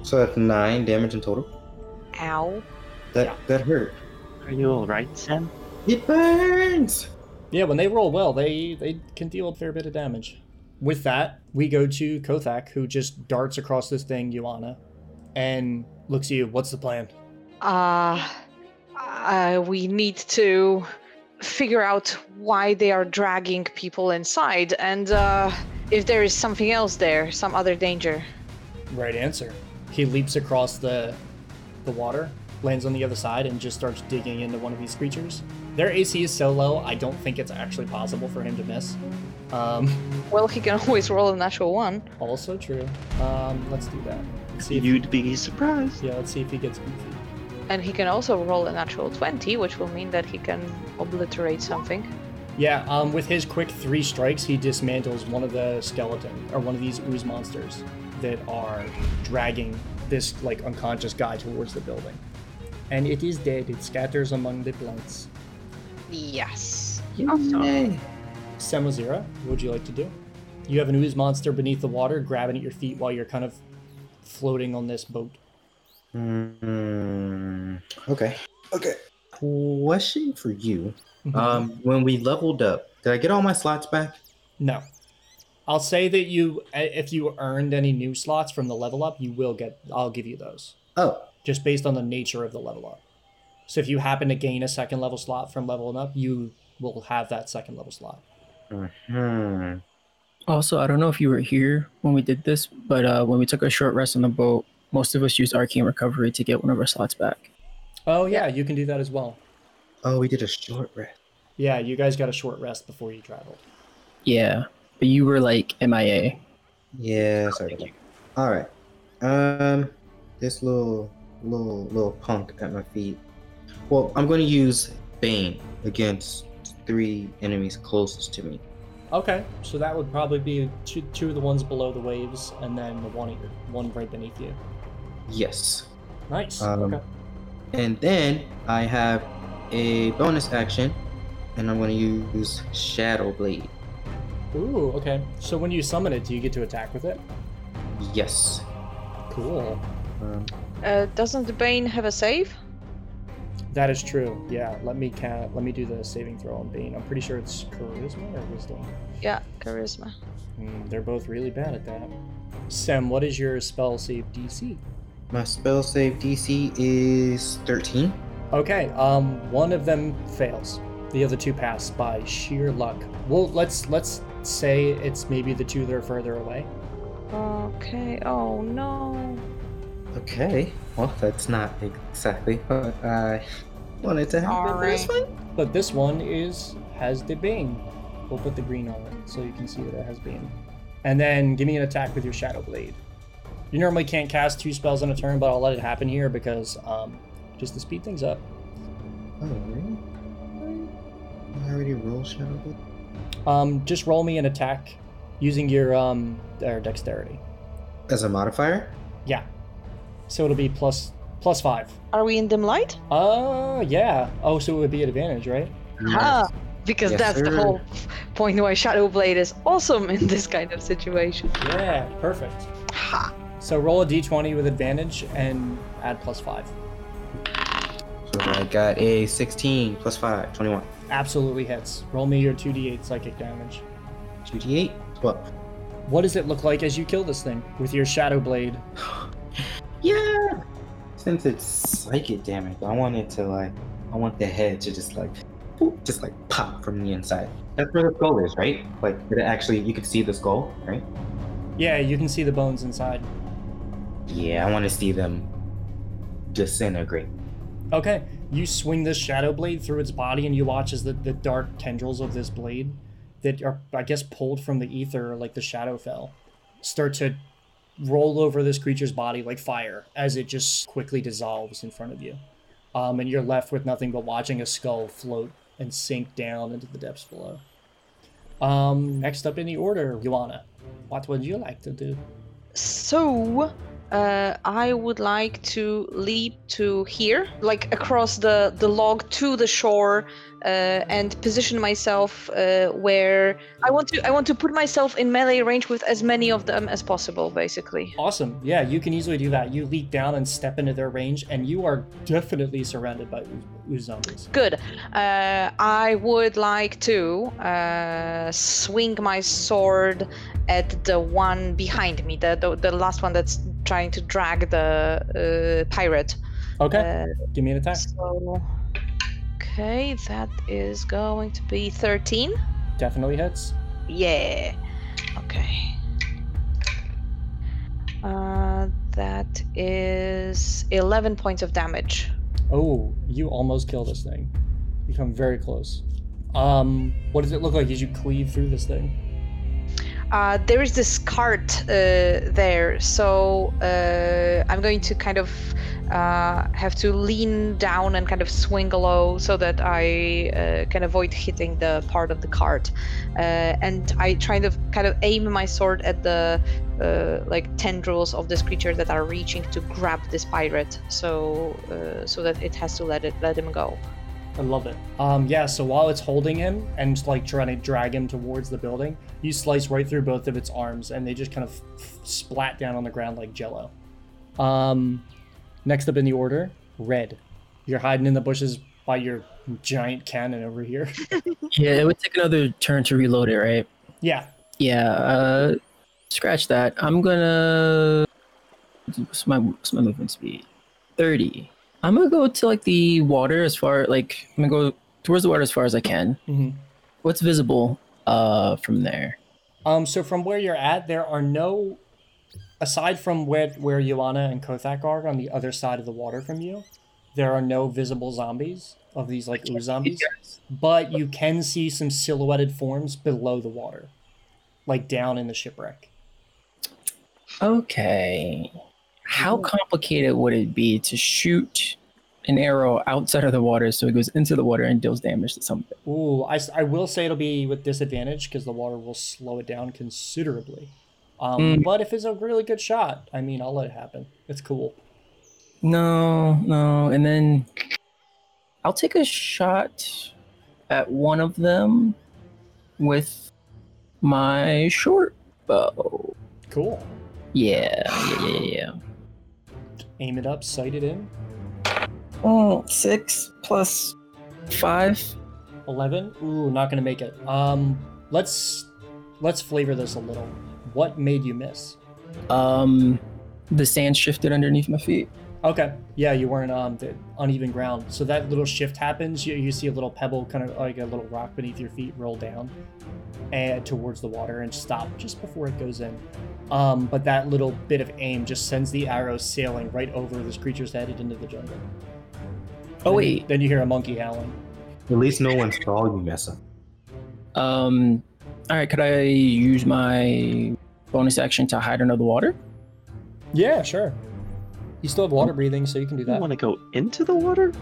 So that's nine damage in total. Ow. That Yeah. that hurt. Are you all right, Sam? It burns. Yeah, when they roll well, they they can deal a fair bit of damage. With that, we go to Kothak, who just darts across this thing, Yuana, and looks at you. What's the plan? Uh, uh, we need to figure out why they are dragging people inside and uh, if there is something else there, some other danger. Right answer. He leaps across the the water, lands on the other side, and just starts digging into one of these creatures. Their AC is so low, I don't think it's actually possible for him to miss. Um, Well, he can always roll a natural one. also true. Um, let's do that. Let's see You'd be surprised. yeah, let's see if he gets goofy. And he can also roll a natural 20, which will mean that he can obliterate something. Yeah, um, with his quick three strikes, he dismantles one of the skeleton or one of these ooze monsters that are dragging this like unconscious guy towards the building. And it is dead. It scatters among the plants. Yes. Yay. Semazira, what would you like to do? You have an ooze monster beneath the water, grabbing at your feet while you're kind of floating on this boat. Mm, okay. Okay. Question for you. Mhm. Um, when we leveled up, did I get all my slots back? No. I'll say that you, if you earned any new slots from the level up, you will get. I'll give you those, Oh, just based on the nature of the level up. So if you happen to gain a second level slot from leveling up, you will have that second level slot. hmm. Also, I don't know if you were here when we did this, but uh, when we took a short rest on the boat, most of us used arcane recovery to get one of our slots back. Oh yeah, you can do that as well. Oh, we did a short rest. Yeah, you guys got a short rest before you traveled. Yeah, but you were like MIA. Yeah, sorry. about. All right. Um, this little, little, little punk at my feet. Well, I'm going to use Bane against three enemies closest to me. Okay, so that would probably be two, two of the ones below the waves, and then the one at your, one right beneath you. Yes. Nice. Um, okay. And then I have a bonus action, and I'm going to use Shadow Blade. Ooh, okay. So when you summon it, do you get to attack with it? Yes. Cool. Um, Uh, doesn't the Bane have a save? That is true. Yeah. Let me ca- let me do the saving throw on Bane. I'm pretty sure it's charisma or wisdom. Yeah, charisma. Hmm, they're both really bad at that. Sam, what is your spell save DC? my spell save DC is 13. Okay. Um, one of them fails. The other two pass by sheer luck. Well, let's let's say it's maybe the two that are further away. Okay, oh no. Okay. Well, that's not exactly what I wanted to happen. but it's Sorry. fine. But this one is has the bane. We'll put the green on it so you can see that it has bane. And then give me an attack with your shadow blade. You normally can't cast two spells in a turn, but I'll let it happen here because um, just to speed things up. Oh, really? I already rolled Shadow Blade. Um, just roll me an attack using your um or dexterity. As a modifier? Yeah. So it'll be plus plus five. Are we in dim light? Uh yeah. Oh, so it would be an advantage, right? Ah, because Yes, that's the whole point why Shadow Blade is awesome in this kind of situation. Yeah, perfect. Ha! So roll a d20 with advantage and add plus five. So I got a 16 plus 5, 21. Absolutely hits. Roll me your 2d8 psychic damage. 2d8, 12. What does it look like as you kill this thing with your shadow blade? Yeah! Since it's psychic damage, I want it to like, I want the head to just like, boop, just like pop from the inside. That's where the skull is, right? Like, did it actually, you could see the skull, right? Yeah, you can see the bones inside. Yeah, I want to see them disintegrate. Okay, you swing this shadow blade through its body, and you watch as the, the dark tendrils of this blade that are, I guess, pulled from the ether, like the Shadowfell, start to roll over this creature's body like fire as it just quickly dissolves in front of you. Um, and you're left with nothing but watching a skull float and sink down into the depths below. Um, next up in the order, Yuana, what would you like to do? So, uh, I would like to leap to here, like across the, the log to the shore, uh, and position myself uh, where I want to. I want to put myself in melee range with as many of them as possible, basically. Awesome. Yeah, you can easily do that. You leap down and step into their range, and you are definitely surrounded by zombies. Good. Uh, I would like to uh, swing my sword at the one behind me, the the, the last one that's trying to drag the uh, pirate. Okay, Uh, give me an attack. so, okay, that is going to be 13. Definitely hits. Yeah. Okay. Uh, that is 11 points of damage. Oh, you almost kill this thing. You come very close. Um, what does it look like as you cleave through this thing? Uh, there is this cart uh, there, so uh, I'm going to kind of uh, have to lean down and kind of swing low so that I can avoid hitting the part of the cart. And I try to kind of aim my sword at the like tendrils of this creature that are reaching to grab this pirate, so so that it has to let it let him go. I love it. Um, yeah, so while it's holding him and like trying to drag him towards the building, you slice right through both of its arms and they just kind of f- splat down on the ground like jello. Um, next up in the order, red. You're hiding in the bushes by your giant cannon over here. Yeah, it would take another turn to reload it, right? yeah, Yeah, uh, scratch that. I'm gonna. What's my what's my movement speed? Thirty. I'm gonna go to like the water as far like I'm gonna go towards the water as far as I can. Mhm. What's visible uh from there? Um, so from where you're at, there are no, aside from where where Joanna and Kothak are on the other side of the water from you, there are no visible zombies of these like ooze zombies. But you can see some silhouetted forms below the water, like down in the shipwreck. Okay. How complicated would it be to shoot an arrow outside of the water so it goes into the water and deals damage to something? Ooh, I, I will say it'll be with disadvantage because the water will slow it down considerably. Um, Mm. But if it's a really good shot, I mean, I'll let it happen. It's cool. No, no. And then I'll take a shot at one of them with my short bow. Cool. Yeah, yeah, yeah, yeah. Aim it up, sight it in. Oh, six plus five. 11 ooh not gonna make it um let's let's flavor this a little what made you miss Um, the sand shifted underneath my feet. Okay. Yeah, you weren't on the uneven ground. So that little shift happens. You, you see a little pebble, kind of like a little rock beneath your feet, roll down and towards the water and stop just before it goes in. Um, but that little bit of aim just sends the arrow sailing right over this creature's headed into the jungle. Oh Then- wait. Then you hear a monkey howling. At least no one saw you mess up. Um. All right. Could I use my bonus action to hide under the water? Yeah, sure. You still have water breathing, so you can do that. You want to go into the water?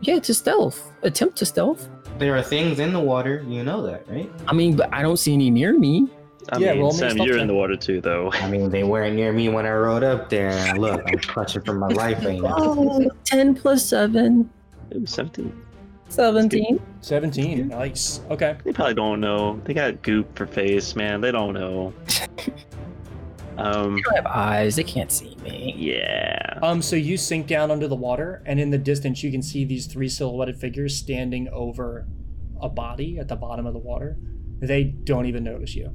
Yeah, to stealth. Attempt to stealth. There are things in the water, you know that, right? I mean, but I don't see any near me. I Yeah, mean, roll Sam, stealth you're check. in the water too, though. I mean, they weren't near me when I rode up there. Look, I'm clutching for my life right now. Oh, 10 plus 7. Ooh, 17. 17. 17. Nice. Okay. They probably don't know. They got goop for face, man. They don't know. um, I don't have eyes. They can't see me. yeah. Um, so you sink down under the water, and in the distance, you can see these three silhouetted figures standing over a body at the bottom of the water. They don't even notice you.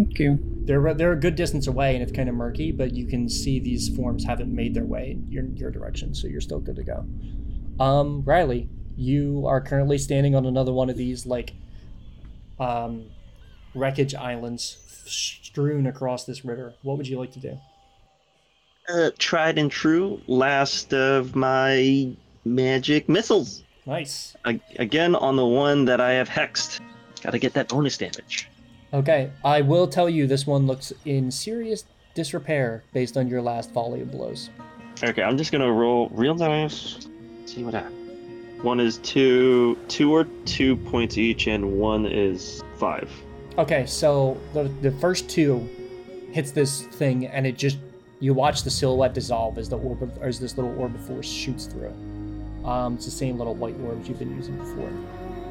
Okay. They're they're a good distance away, and it's kind of murky, but you can see these forms haven't made their way in your your direction, so you're still good to go. Um, Riley, you are currently standing on another one of these like um, wreckage islands strewn across this river. What would you like to do? Uh, tried and true. Last of my magic missiles. Nice. Again on the one that I have hexed. Gotta get that bonus damage. Okay, I will tell you this one looks in serious disrepair based on your last volley of blows. Okay, I'm just gonna roll real dice. See what happens. One is two, two or two points each, and one is five. Okay, so the the first two hits this thing, and it just you watch the silhouette dissolve as the orb of, as this little orb of force shoots through it. Um, it's the same little white orbs you've been using before.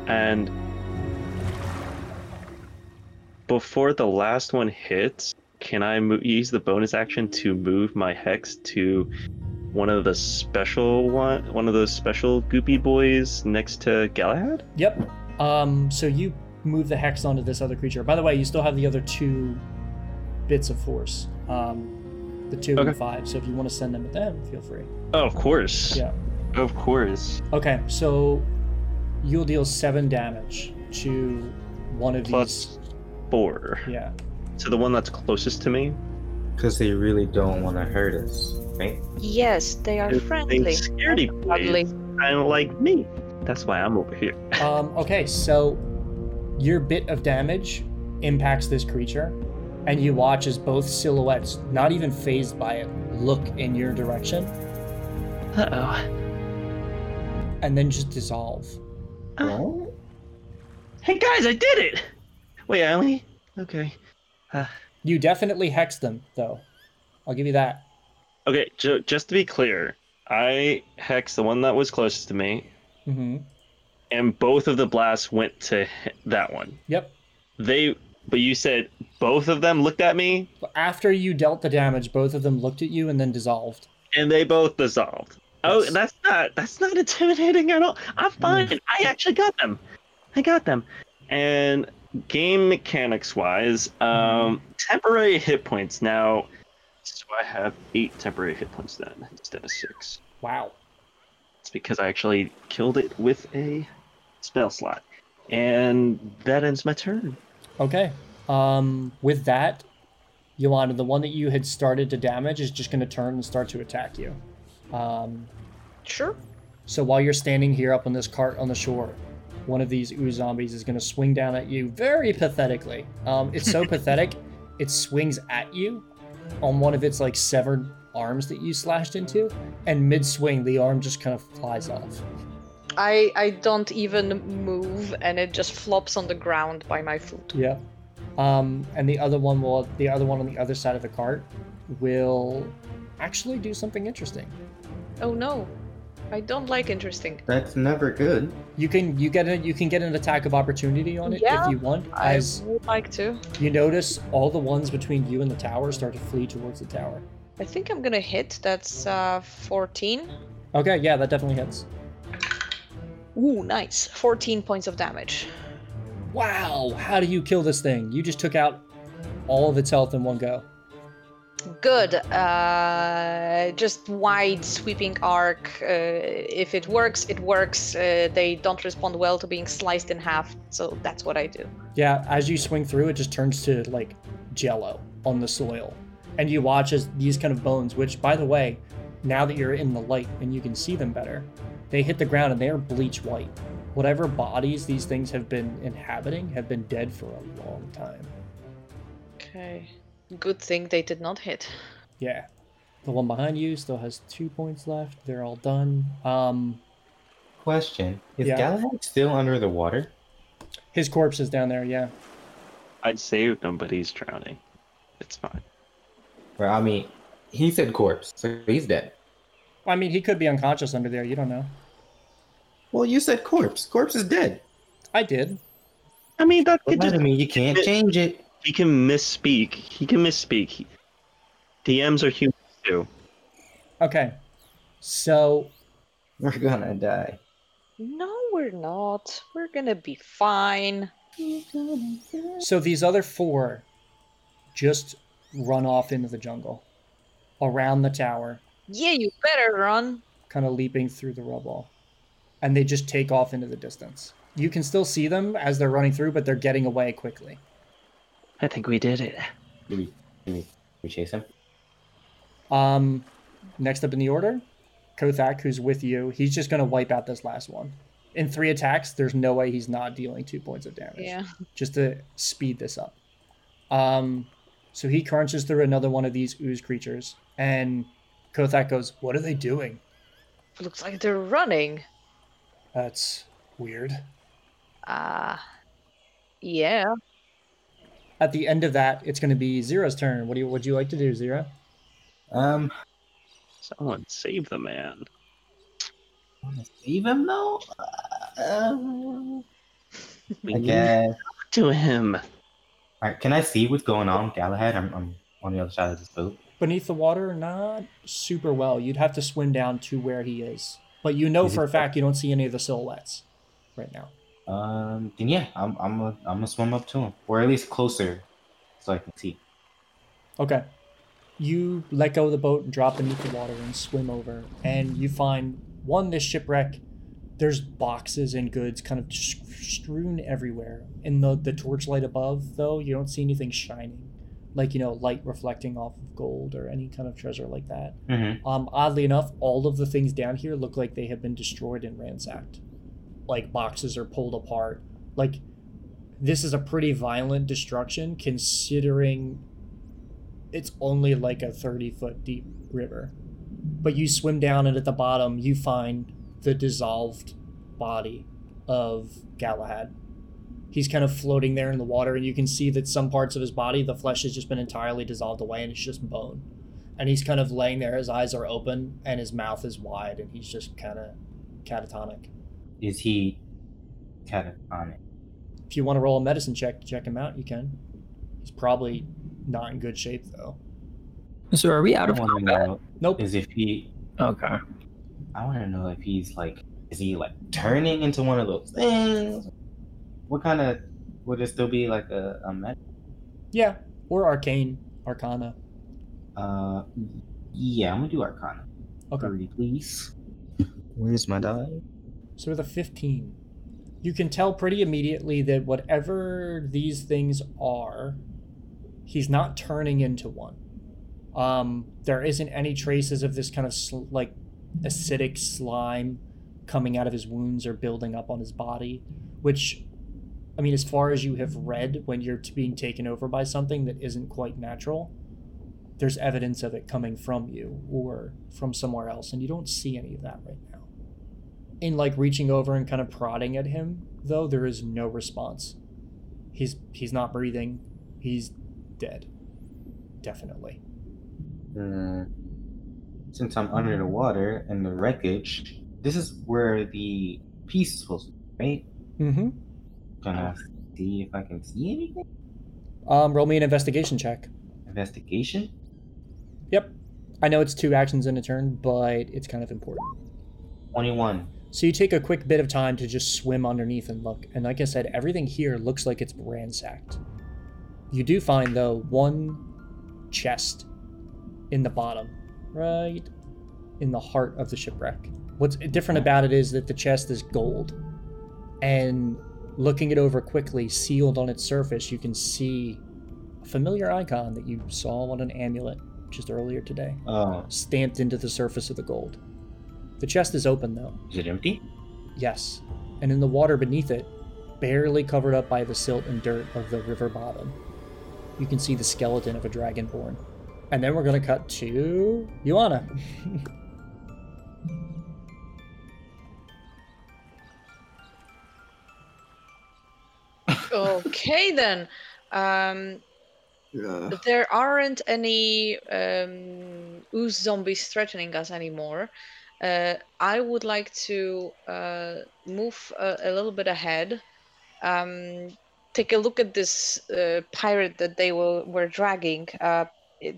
And before the last one hits, can I mo- use the bonus action to move my hex to one of the special one, one of those special goopy boys next to Galahad? Yep. Um, so you move the hex onto this other creature. By the way, you still have the other two bits of force. Um, the two Okay. and five. So if you want to send them to them, feel free. Oh, of course. Yeah. Of course. Okay, so you'll deal seven damage to one of Plus four. these. Yeah. To the one that's closest to me. Because they really don't want to hurt us, right? Yes, they are They friendly. scaredy and cuddly. boys. Kind of like me. That's why I'm over here. Um, okay, so your bit of damage impacts this creature, and you watch as both silhouettes, not even phased by it, look in your direction Uh oh. and then just dissolve. Oh? Hey guys, I did it! Wait, I only. Okay. Uh, You definitely hexed them, though. I'll give you that. okay, ju- just to be clear, I hexed the one that was closest to me, Mm-hmm. And both of the blasts went to that one. Yep. They. But you said both of them looked at me, after you dealt the damage, both of them looked at you and then dissolved. and they both dissolved. Oh, Yes. that's not that's not intimidating at all. I'm fine. I actually got them. I got them. And game mechanics wise, um, temporary hit points. Now, so I have eight temporary hit points then instead of six. Wow. It's because I actually killed it with a spell slot, and that ends my turn. Okay. Um, with that, Yolanda, the one that you had started to damage is just going to turn and start to attack you. Um, Sure. so while you're standing here up on this cart on the shore, one of these ooze zombies is going to swing down at you very pathetically. Um, it's so pathetic, it swings at you on one of its like severed arms that you slashed into, and mid swing, the arm just kind of flies off. I I don't even move, and it just flops on the ground by my foot. Yeah. Um, and the other one will, the other one on the other side of the cart will actually do something interesting. Oh no, I don't like interesting. That's never good. You can you get a you can get an attack of opportunity on it Yeah, if you want. I As would like to. you notice, all the ones between you and the tower start to flee towards the tower. I think I'm gonna hit. That's uh 14. Okay, yeah, that definitely hits. Ooh, nice. 14 points of damage. Wow, how do you kill this thing? You just took out all of its health in one go. Good. Uh, just wide sweeping arc. Uh, if it works, it works. Uh, they don't respond well to being sliced in half, so that's what I do. Yeah, as you swing through, it just turns to like jello on the soil. And you watch as these kind of bones, which, by the way, now that you're in the light and you can see them better, they hit the ground and they are bleach white. Whatever bodies these things have been inhabiting have been dead for a long time. Okay. Good thing they did not hit. Yeah. The one behind you still has two points left. They're all done. Um, Question: Is Yeah. Galahad still under the water? his corpse is down there. Yeah. I saved him, but he's drowning. It's fine. Well, I mean, he said corpse, so he's dead. I mean, he could be unconscious under there. You don't know. Well, you said corpse. Corpse is dead. I did. I mean, that Well, could just, I mean, you can't change it. he can misspeak. He can misspeak. He- DMs are humans too. Okay. So We're gonna die. No, we're not. We're gonna be fine. So these other four just run off into the jungle, around the tower, Yeah, you better run. kind of leaping through the rubble, and they just take off into the distance. You can still see them as they're running through, but they're getting away quickly. I think we did it. Do we, do we, do we chase him? Um, next up in the order, Kothak, who's with you, he's just going to wipe out this last one. In three attacks, there's no way he's not dealing two points of damage. Yeah. just to speed this up. Um, so he crunches through another one of these ooze creatures, and Kothak goes, "What are they doing? Looks like they're running. That's weird." Uh yeah. At the end of that, it's going to be Zera's turn. What do you would you like to do, Zera? Um, Someone save the man. wanna save him though. Uh, I need guess. to him. All right, can I see what's going on, Galahad? I'm, I'm on the other side of this boat. Beneath the water, not super well. You'd have to swim down to where he is, but you know Is for a fact you don't see any of the silhouettes right now. Um, then yeah, I'm, I'm, a, I'm gonna swim up to him, or at least closer, so I can see. Okay. You let go of the boat and drop beneath the water and swim over, and you find one this shipwreck. There's boxes and goods kind of strewn everywhere. In the the torchlight above, though, you don't see anything shining, like you know, light reflecting off of gold or any kind of treasure like that. Mm-hmm. Um, oddly enough, all of the things down here look like they have been destroyed and ransacked. Like boxes are pulled apart. Like this is a pretty violent destruction considering it's only like a 30 foot deep river. But you swim down and at the bottom you find the dissolved body of Galahad. He's kind of floating there in the water and you can see that some parts of his body the flesh has just been entirely dissolved away and it's just bone and he's kind of laying there. His eyes are open and his mouth is wide, and he's just kind of catatonic. Is he catatonic? If you want to roll a medicine check to check him out, you can. He's probably not in good shape though. So are we out of want combat? know Nope. is if he. Okay. I want to know if he's like, is he like turning into one of those things? What kind of? Would it still be like a, a med? Yeah, or arcane, arcana. Uh, yeah, I'm gonna do Arcana. Okay. Hurry, please. Where's my die? So with a 15, you can tell pretty immediately that whatever these things are, he's not turning into one. Um, there isn't any traces of this kind of sl- like acidic slime coming out of his wounds or building up on his body, which, I mean, as far as you have read, when you're being taken over by something that isn't quite natural, there's evidence of it coming from you or from somewhere else, and you don't see any of that right now. In like reaching over and kind of prodding at him though there is no response. He's he's not breathing. He's dead. Definitely. Uh, since I'm under the water and the wreckage, this is where the piece is supposed to be, right? mm-hmm Gonna see if I can see anything. um roll me an investigation check Investigation. yep i know it's two actions in a turn but it's kind of important Twenty-one. so you take a quick bit of time to just swim underneath and look and like i said everything here looks like it's ransacked you do find though one chest in the bottom, right in the heart of the shipwreck. What's different about it is that the chest is gold, and looking it over quickly, sealed on its surface, you can see a familiar icon that you saw on an amulet just earlier today, Oh, stamped into the surface of the gold. The chest is open though. is it empty? Yes, and in the water beneath it, barely covered up by the silt and dirt of the river bottom, you can see the skeleton of a dragonborn. And then we're gonna cut to Ioana. okay then. Um, there aren't any um, ooze zombies threatening us anymore. Uh, I would like to uh, move a, a little bit ahead. Um, take a look at this uh, pirate that they were, were dragging. Uh,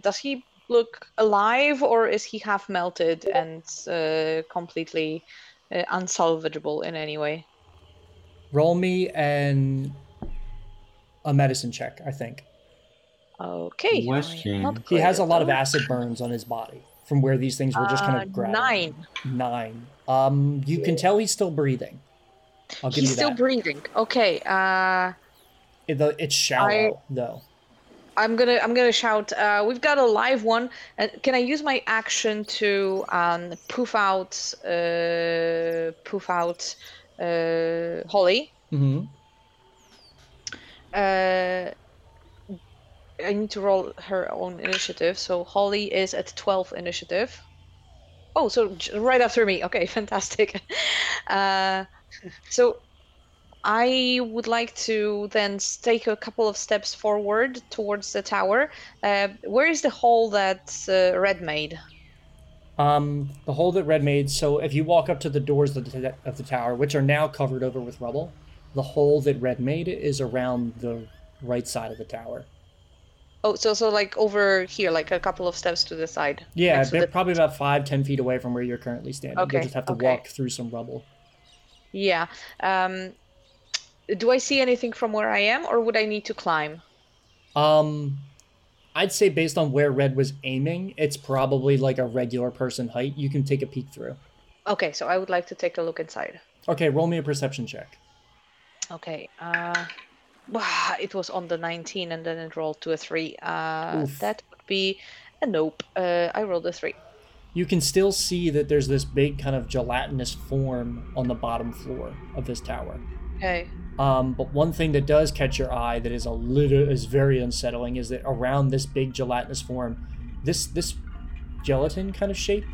does he look alive or is he half melted and uh, completely uh, unsalvageable in any way? Roll me and a medicine check, I think. Okay. Question. He has a lot of acid burns on his body from where these things were just kind Uh, of grabbed. nine. Nine. Um, you can tell he's still breathing. I'll give He's you still breathing. Okay. Uh, It- it's shallow though. I'm gonna I'm gonna shout. Uh, we've got a live one. Uh, can I use my action to um, poof out uh, poof out uh, Holly? hmm Uh, I need to roll her own initiative. So Holly is at 12 initiative. Oh, so right after me. Okay, fantastic. Uh, so I would like to then take a couple of steps forward towards the tower. Uh, where is the hole that uh, Red made? Um, the hole that Red made. So if you walk up to the doors of the, of the tower, which are now covered over with rubble, the hole that Red made is around the right side of the tower. Oh, so so like over here, like a couple of steps to the side. Yeah, they're the- probably about five, ten feet away from where you're currently standing. Okay, You'll just have to okay. walk through some rubble. Yeah. Um, do I see anything from where I am, or would I need to climb? Um, I'd say based on where Red was aiming, it's probably like a regular person height. You can take a peek through. Okay, so I would like to take a look inside. Okay, roll me a perception check. Okay. Uh, it was on the 19 and then it rolled to a 3. Uh, Oof. that would be a nope. Uh, I rolled a 3. You can still see that there's this big kind of gelatinous form on the bottom floor of this tower. Okay. Um, but one thing that does catch your eye that is a little is very unsettling is that around this big gelatinous form, this this gelatin kind of shape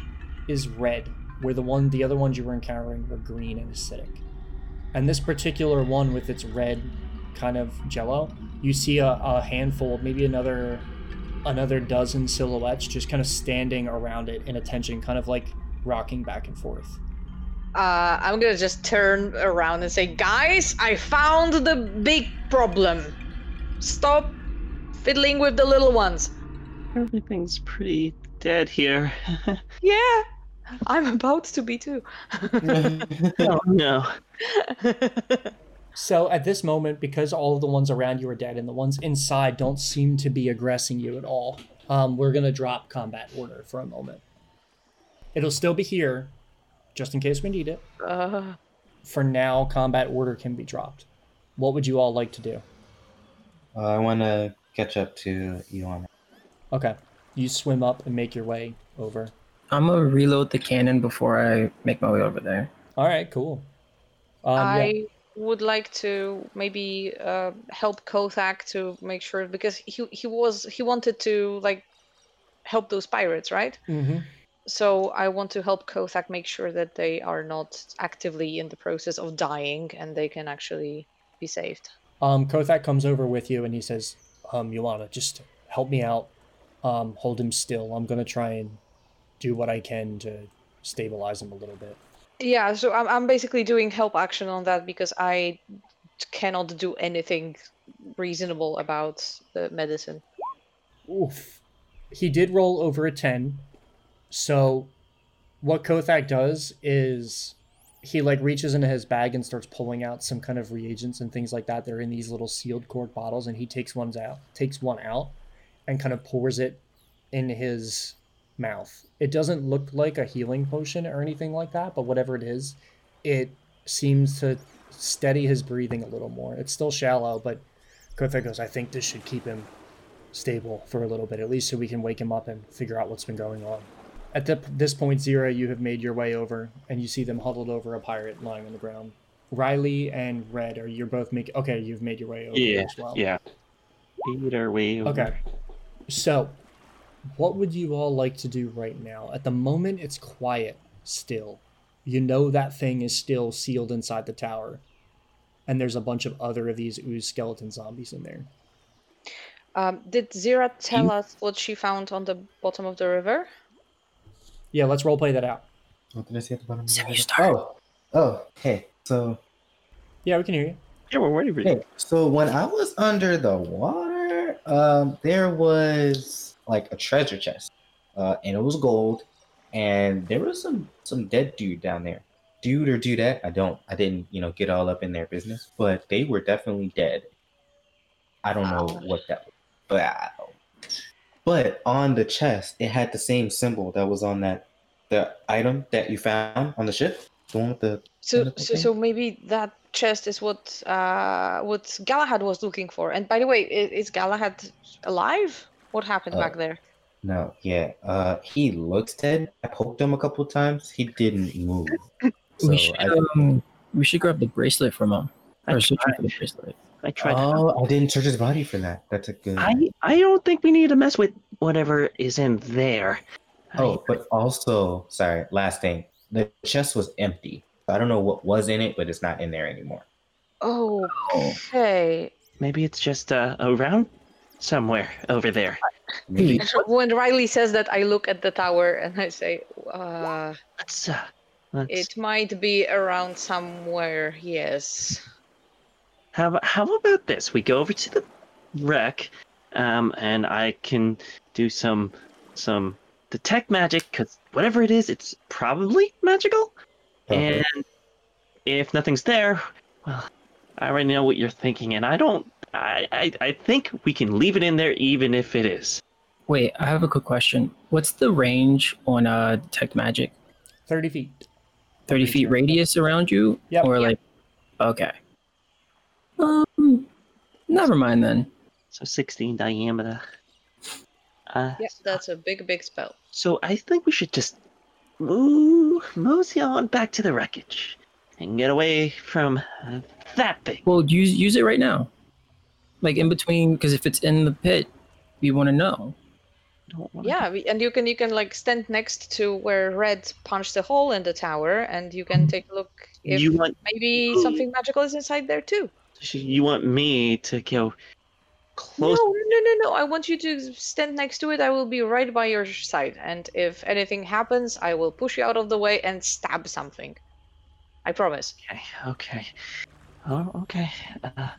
is red, where the one the other ones you were encountering were green and acidic. And this particular one with its red kind of jello, you see a, a handful, maybe another another dozen silhouettes just kind of standing around it in attention, kind of like rocking back and forth. Uh, I'm gonna just turn around and say, guys, I found the big problem. Stop fiddling with the little ones. Everything's pretty dead here. Yeah, I'm about to be too. oh no. So at this moment, because all of the ones around you are dead and the ones inside don't seem to be aggressing you at all, um, we're gonna drop combat order for a moment. It'll still be here, just in case we need it. Uh, For now, combat order can be dropped. What would you all like to do? Uh, I want to catch up to Iwana. Okay, you swim up and make your way over. I'm gonna reload the cannon before I make my way over there. All right, cool. Um, yeah. I would like to maybe uh, help Kothak to make sure because he he was he wanted to like help those pirates, right? Mhm. So I want to help Kothak make sure that they are not actively in the process of dying and they can actually be saved. Um, Kothak comes over with you and he says, um, Yolanda, just help me out. Um, hold him still. I'm gonna try and do what I can to stabilize him a little bit. Yeah, so I'm I'm basically doing help action on that because I cannot do anything reasonable about the medicine. Oof. He did roll over a 10. So what Kothak does is he like reaches into his bag and starts pulling out some kind of reagents and things like that. They're in these little sealed cork bottles and he takes ones out, takes one out and kind of pours it in his mouth. It doesn't look like a healing potion or anything like that, but whatever it is, it seems to steady his breathing a little more. It's still shallow, but Kothak goes, I think this should keep him stable for a little bit, at least so we can wake him up and figure out what's been going on. At the, this point, Zira, you have made your way over, and you see them huddled over a pirate lying on the ground. Riley and Red, are you're both making? Okay, you've made your way over Yeah, as well. yeah. Our way over. Okay. So, what would you all like to do right now? At the moment, it's quiet still. You know that thing is still sealed inside the tower, and there's a bunch of other of these ooze skeleton zombies in there. Um, did Zira tell us what she found on the bottom of the river? Yeah, let's roleplay that out. What did I say at the bottom? of the So you start. Oh, oh, hey. So, Yeah, we can hear you. Yeah, we're ready for you. hey. So when I was under the water, um, there was like a treasure chest, uh, and it was gold, and there was some some dead dude down there. Dude or dudette, I don't, I didn't, you know, get all up in their business, but they were definitely dead. I don't know what that was. Wow. But on the chest, it had the same symbol that was on that the item that you found on the ship. The one with the So, so, so maybe that chest is what uh, what Galahad was looking for. And by the way, is, is Galahad alive? What happened Uh, back there? No, yeah. Uh he looks dead. I poked him a couple times. He didn't move. So we should I, um, we should grab the bracelet from him. I Or search tried. for the bracelet. I tried. oh, I didn't search his body for that. That's a good. I I don't think we need to mess with whatever is in there. oh, but also, sorry. Last thing, the chest was empty. I don't know what was in it, but it's not in there anymore. Oh, okay. Maybe it's just a around somewhere over there. Maybe when Riley says that, I look at the tower and I say, uh, Let's uh, let's. it might be around somewhere. Yes. How about, how about this? We go over to the wreck, um, and I can do some some detect magic because whatever it is, it's probably magical. Okay. And if nothing's there, well, I already know what you're thinking, and I don't. I, I I think we can leave it in there even if it is. Wait, I have a quick question. What's the range on uh detect magic? 30 feet. Thirty feet radius around you? Yep. Or like, okay. Um, never mind then. So 16 diameter. Uh, Yeah, that's a big, big spell. So I think we should just move mosey on back to the wreckage and get away from uh, that thing. Well, use use it right now. Like in between, because if it's in the pit, we want to know. Don't Yeah, we, and you can you can like stand next to where Red punched a hole in the tower, and you can take a look if You want maybe something magical is inside there too. you want me to go close. No, no, no, no! I want you to stand next to it. I will be right by your side, and if anything happens, I will push you out of the way and stab something. I promise. Okay, okay, oh, okay. Uh,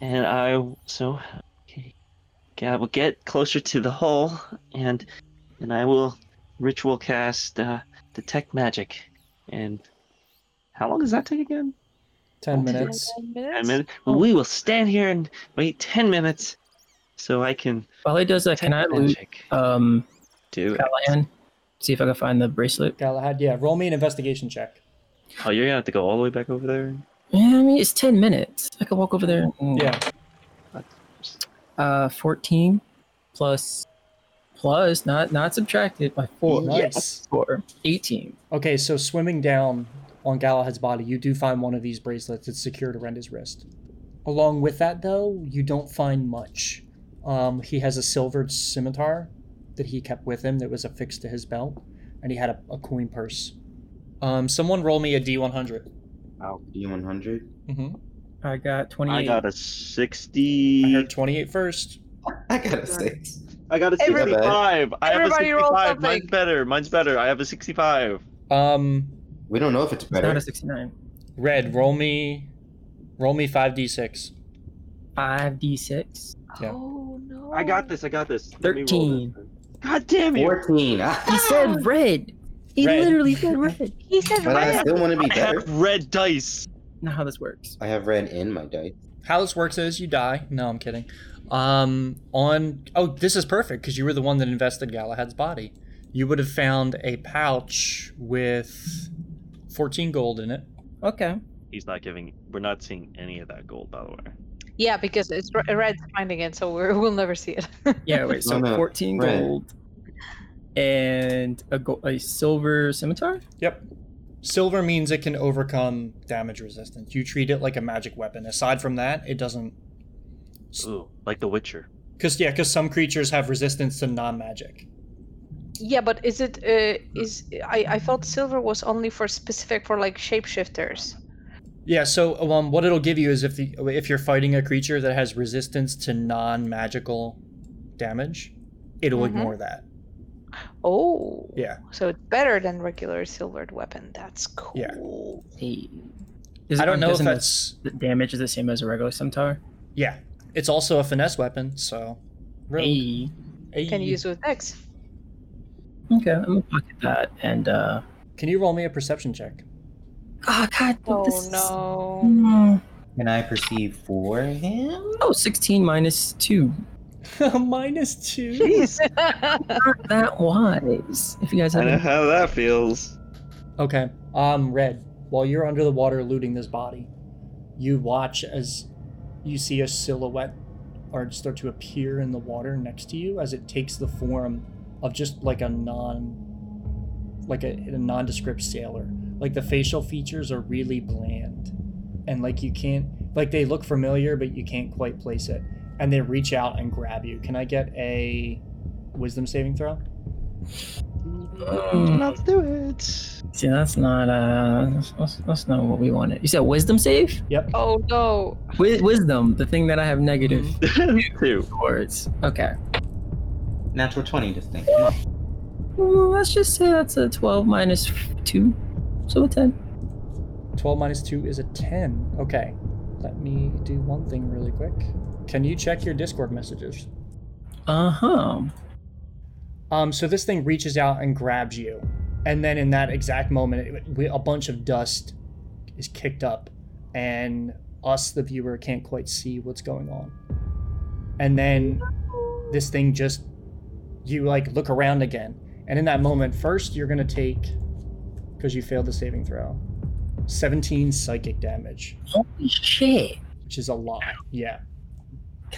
and I so okay. okay, I will get closer to the hole and and I will ritual cast uh, detect magic. And how long does that take again? 10 minutes. Ten minutes. Ten minutes. We will stand here and wait ten minutes, so I can While he does that, can I detect loot um Do it. Callahan? See if I can find the bracelet. Galahad, yeah, roll me an investigation check. Oh, you're gonna have to go all the way back over there. Yeah, I mean it's ten minutes. I could walk over there. and- Yeah. Uh, fourteen plus plus not not subtracted by four. Nice. Four. Eighteen. Okay, so swimming down on Galahad's body, you do find one of these bracelets. It's secured around his wrist. Along with that, though, you don't find much. Um, he has a silvered scimitar that he kept with him that was affixed to his belt, and he had a, a coin purse. Um, someone roll me a D100. Wow, D100. Mm-hmm. I got twenty-eight. I got a sixty. I heard 28 first. I got a six. I got a Every- 65. I have a 65. Mine's better. Mine's better. I have a 65. Um, We don't know if it's It's not better. a sixty-nine. Red, roll me, roll me 5d6. Five d six. Yeah. Oh no! I got this. I got this. Let me roll Thirteen. this. God damn it. 14. He said red. He Red. literally said red. He said but I red. still want to be I better. have red dice. Not how this works. I have red in my dice. How this works is you die. No, I'm kidding. Um, on oh, this is perfect because you were the one that invested Galahad's body. you would have found a pouch with 14 gold in it. Okay. He's not giving. We're not seeing any of that gold, by the way. Yeah, because it's Re- Red's finding it, so we're, we'll never see it. Yeah, wait. So No, no, 14 red. gold and a go- a silver scimitar. Yep. Silver means it can overcome damage resistance. You treat it like a magic weapon. Aside from that, it doesn't. Ooh, like The Witcher. Because yeah, because some creatures have resistance to non-magic. yeah, but is it uh, is I I thought silver was only for specific for like shapeshifters. Yeah. So um, what it'll give you is if the if you're fighting a creature that has resistance to non-magical damage, it'll Mhm. ignore that. Oh. Yeah. So it's better than regular silvered weapon. That's cool. Yeah. Hey. Is I don't know if that's the damage is the same as a regular scimitar. yeah. It's also a finesse weapon, so. Really. Hey. Can use with X. Okay, I'm gonna pocket that and uh. Can you roll me a perception check? Oh God. Oh this no. Hmm. Can I perceive for him? Oh, 16 minus two. Minus two. Not that wise. If you guys I know have. how that feels. Okay. Um, Red, while you're under the water looting this body, you watch as you see a silhouette or start to appear in the water next to you as it takes the form of just like a non like a, a nondescript sailor. Like the facial features are really bland. And like you can't like they look familiar but you can't quite place it. And they reach out and grab you. Can I get a wisdom saving throw? Mm, Let's do it. see, that's not uh, that's, that's not what we wanted. You said wisdom save? Yep. oh no. Wi- wisdom, the thing that I have negative Two. towards. Okay. Natural 20 this thing. Come. Well, let's just say that's a 12 minus two, so a 10. 12 minus 2 is a 10. Okay. Let me do one thing really quick. Can you check your Discord messages? Uh huh. Um, so this thing reaches out and grabs you. And then in that exact moment, it, we, a bunch of dust is kicked up. And us, the viewer, can't quite see what's going on. And then this thing just, you like look around again. And in that moment, first you're going to take, because you failed the saving throw, 17 psychic damage. Holy shit. which is a lot. Yeah.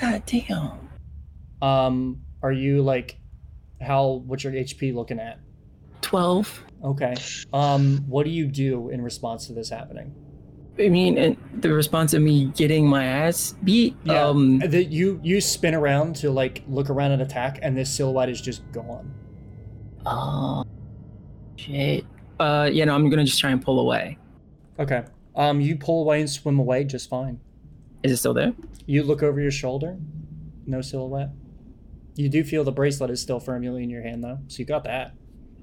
God damn. Um, are you like, how? What's your HP looking at? 12. Okay. Um, what do you do in response to this happening? I mean, and the response of me getting my ass beat. Um, the, you you spin around to like look around and attack, and this silhouette is just gone. oh, shit. Uh, yeah, no, I'm gonna just try and pull away. Okay. Um, you pull away and swim away just fine. Is it still there? You look over your shoulder. No silhouette. You do feel the bracelet is still firmly in your hand though, so you got that.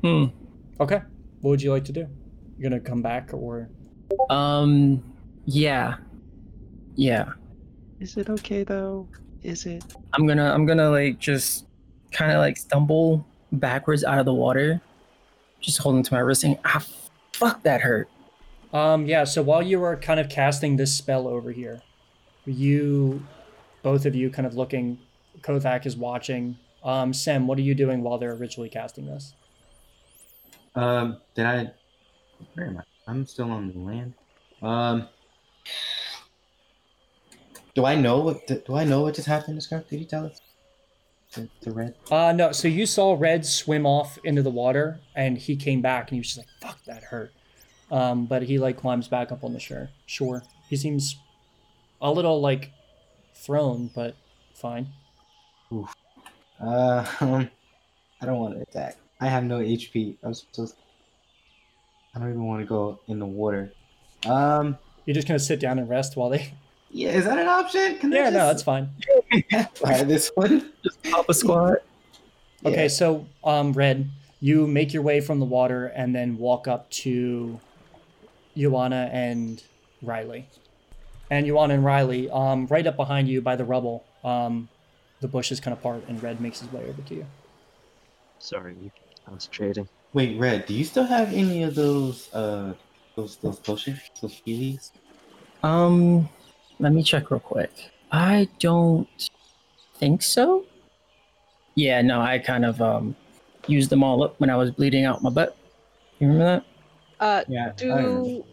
Hmm. Okay. What would you like to do? You're gonna come back or? Um, yeah. Yeah. Is it okay though? Is it? I'm gonna, I'm gonna like just kind of like stumble backwards out of the water, just holding to my wrist saying, ah, fuck, that hurt. Um, yeah, so while you were kind of casting this spell over here, you, both of you kind of looking, Kothak is watching. Um, Sem, what are you doing while they're originally casting this? Um, did I? Where am I? I'm still on the land. Um, do I know what? Do I know what just happened to? Did you tell us? the, to Red. Uh, no, so you saw Red swim off into the water, and he came back, and he was just like, fuck, that hurt. Um, but he, like, climbs back up on the shore. Sure. He seems a little, like, thrown, but fine. Uh, um, I don't want to attack. I have no HP. I'm supposed. I don't even want to go in the water. Um, You're just gonna sit down and rest while they. yeah, is that an option? Can I Yeah, no, just that's fine. try this one? Just pop a squat. Okay, Yeah. so um, Red, you make your way from the water and then walk up to Ioana and Riley. And Ioana and Riley, um, right up behind you by the rubble, um, the bushes kind of part, and Red makes his way over to you. Sorry, I was trading. Wait, Red, do you still have any of those uh those those potions, those feelies? Um, let me check real quick. I don't think so. Yeah, no, I kind of um used them all up when I was bleeding out my butt. You remember that? Uh, Yeah. do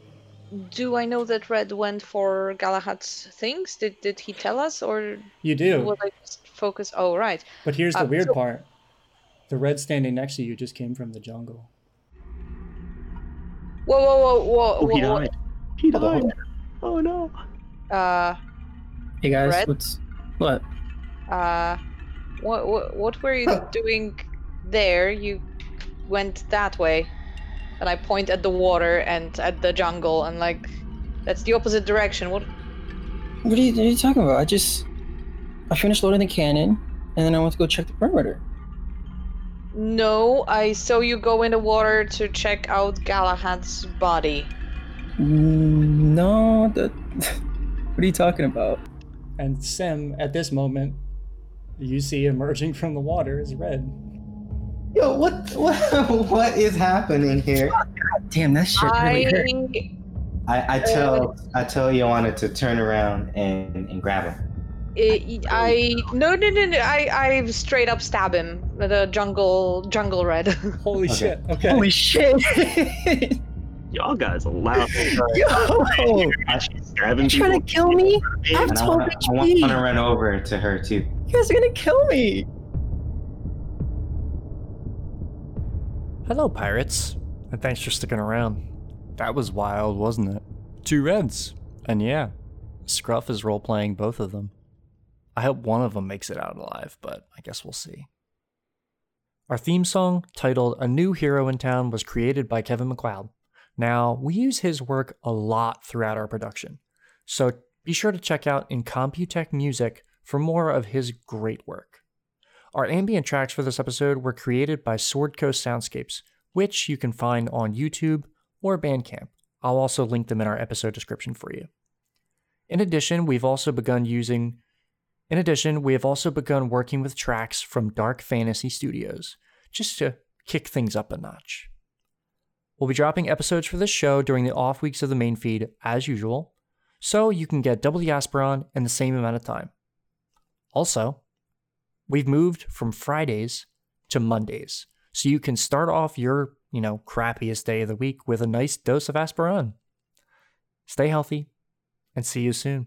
do I know that Red went for Galahad's things? Did did he tell us, or You do. will I just focus? Oh, right. But here's the Uh, weird so- part. The red standing next to you just came from the jungle. Whoa, whoa, whoa, whoa, Oh, he whoa, died. He died. Oh no. Uh, Hey guys, Red? what's what? uh, what what what were you doing there? You went that way, and I point at the water and at the jungle, and like, that's the opposite direction. What? What are you, what are you talking about? I just I finished loading the cannon, and then I went to go check the perimeter. No, I saw you go in the water to check out Galahad's body. Mm, No, that. what are you talking about? And Sem, at this moment, you see emerging from the water is red. Yo, what what what is happening here? Damn, that shit really I hurt. I, I uh, tell I tell Ioana to turn around and, and grab him. I, I no no no no I I straight up stab him the jungle jungle red. Holy Okay. shit. Okay. Holy shit! Y'all guys are loud. Yo! Actually stabbing trying to kill me? I have And I want I want to run over to her too. You guys are gonna kill me! Hello, pirates, and thanks for sticking around. That was wild, wasn't it? Two reds, and yeah, Scruff is role playing both of them. I hope one of them makes it out alive, but I guess we'll see. Our theme song, titled A New Hero in Town, was created by Kevin MacLeod. Now, we use his work a lot throughout our production, so be sure to check out Incompetech Music for more of his great work. Our ambient tracks for this episode were created by Sword Coast Soundscapes, which you can find on YouTube or Bandcamp. I'll also link them in our episode description for you. In addition, we've also begun using in addition, we have also begun working with tracks from Dark Fantasy Studios, just to kick things up a notch. We'll be dropping episodes for this show during the off weeks of the main feed, as usual, so you can get double the Asperon in the same amount of time. Also, we've moved from Fridays to Mondays, so you can start off your, you know, crappiest day of the week with a nice dose of aspirin. Stay healthy, and see you soon.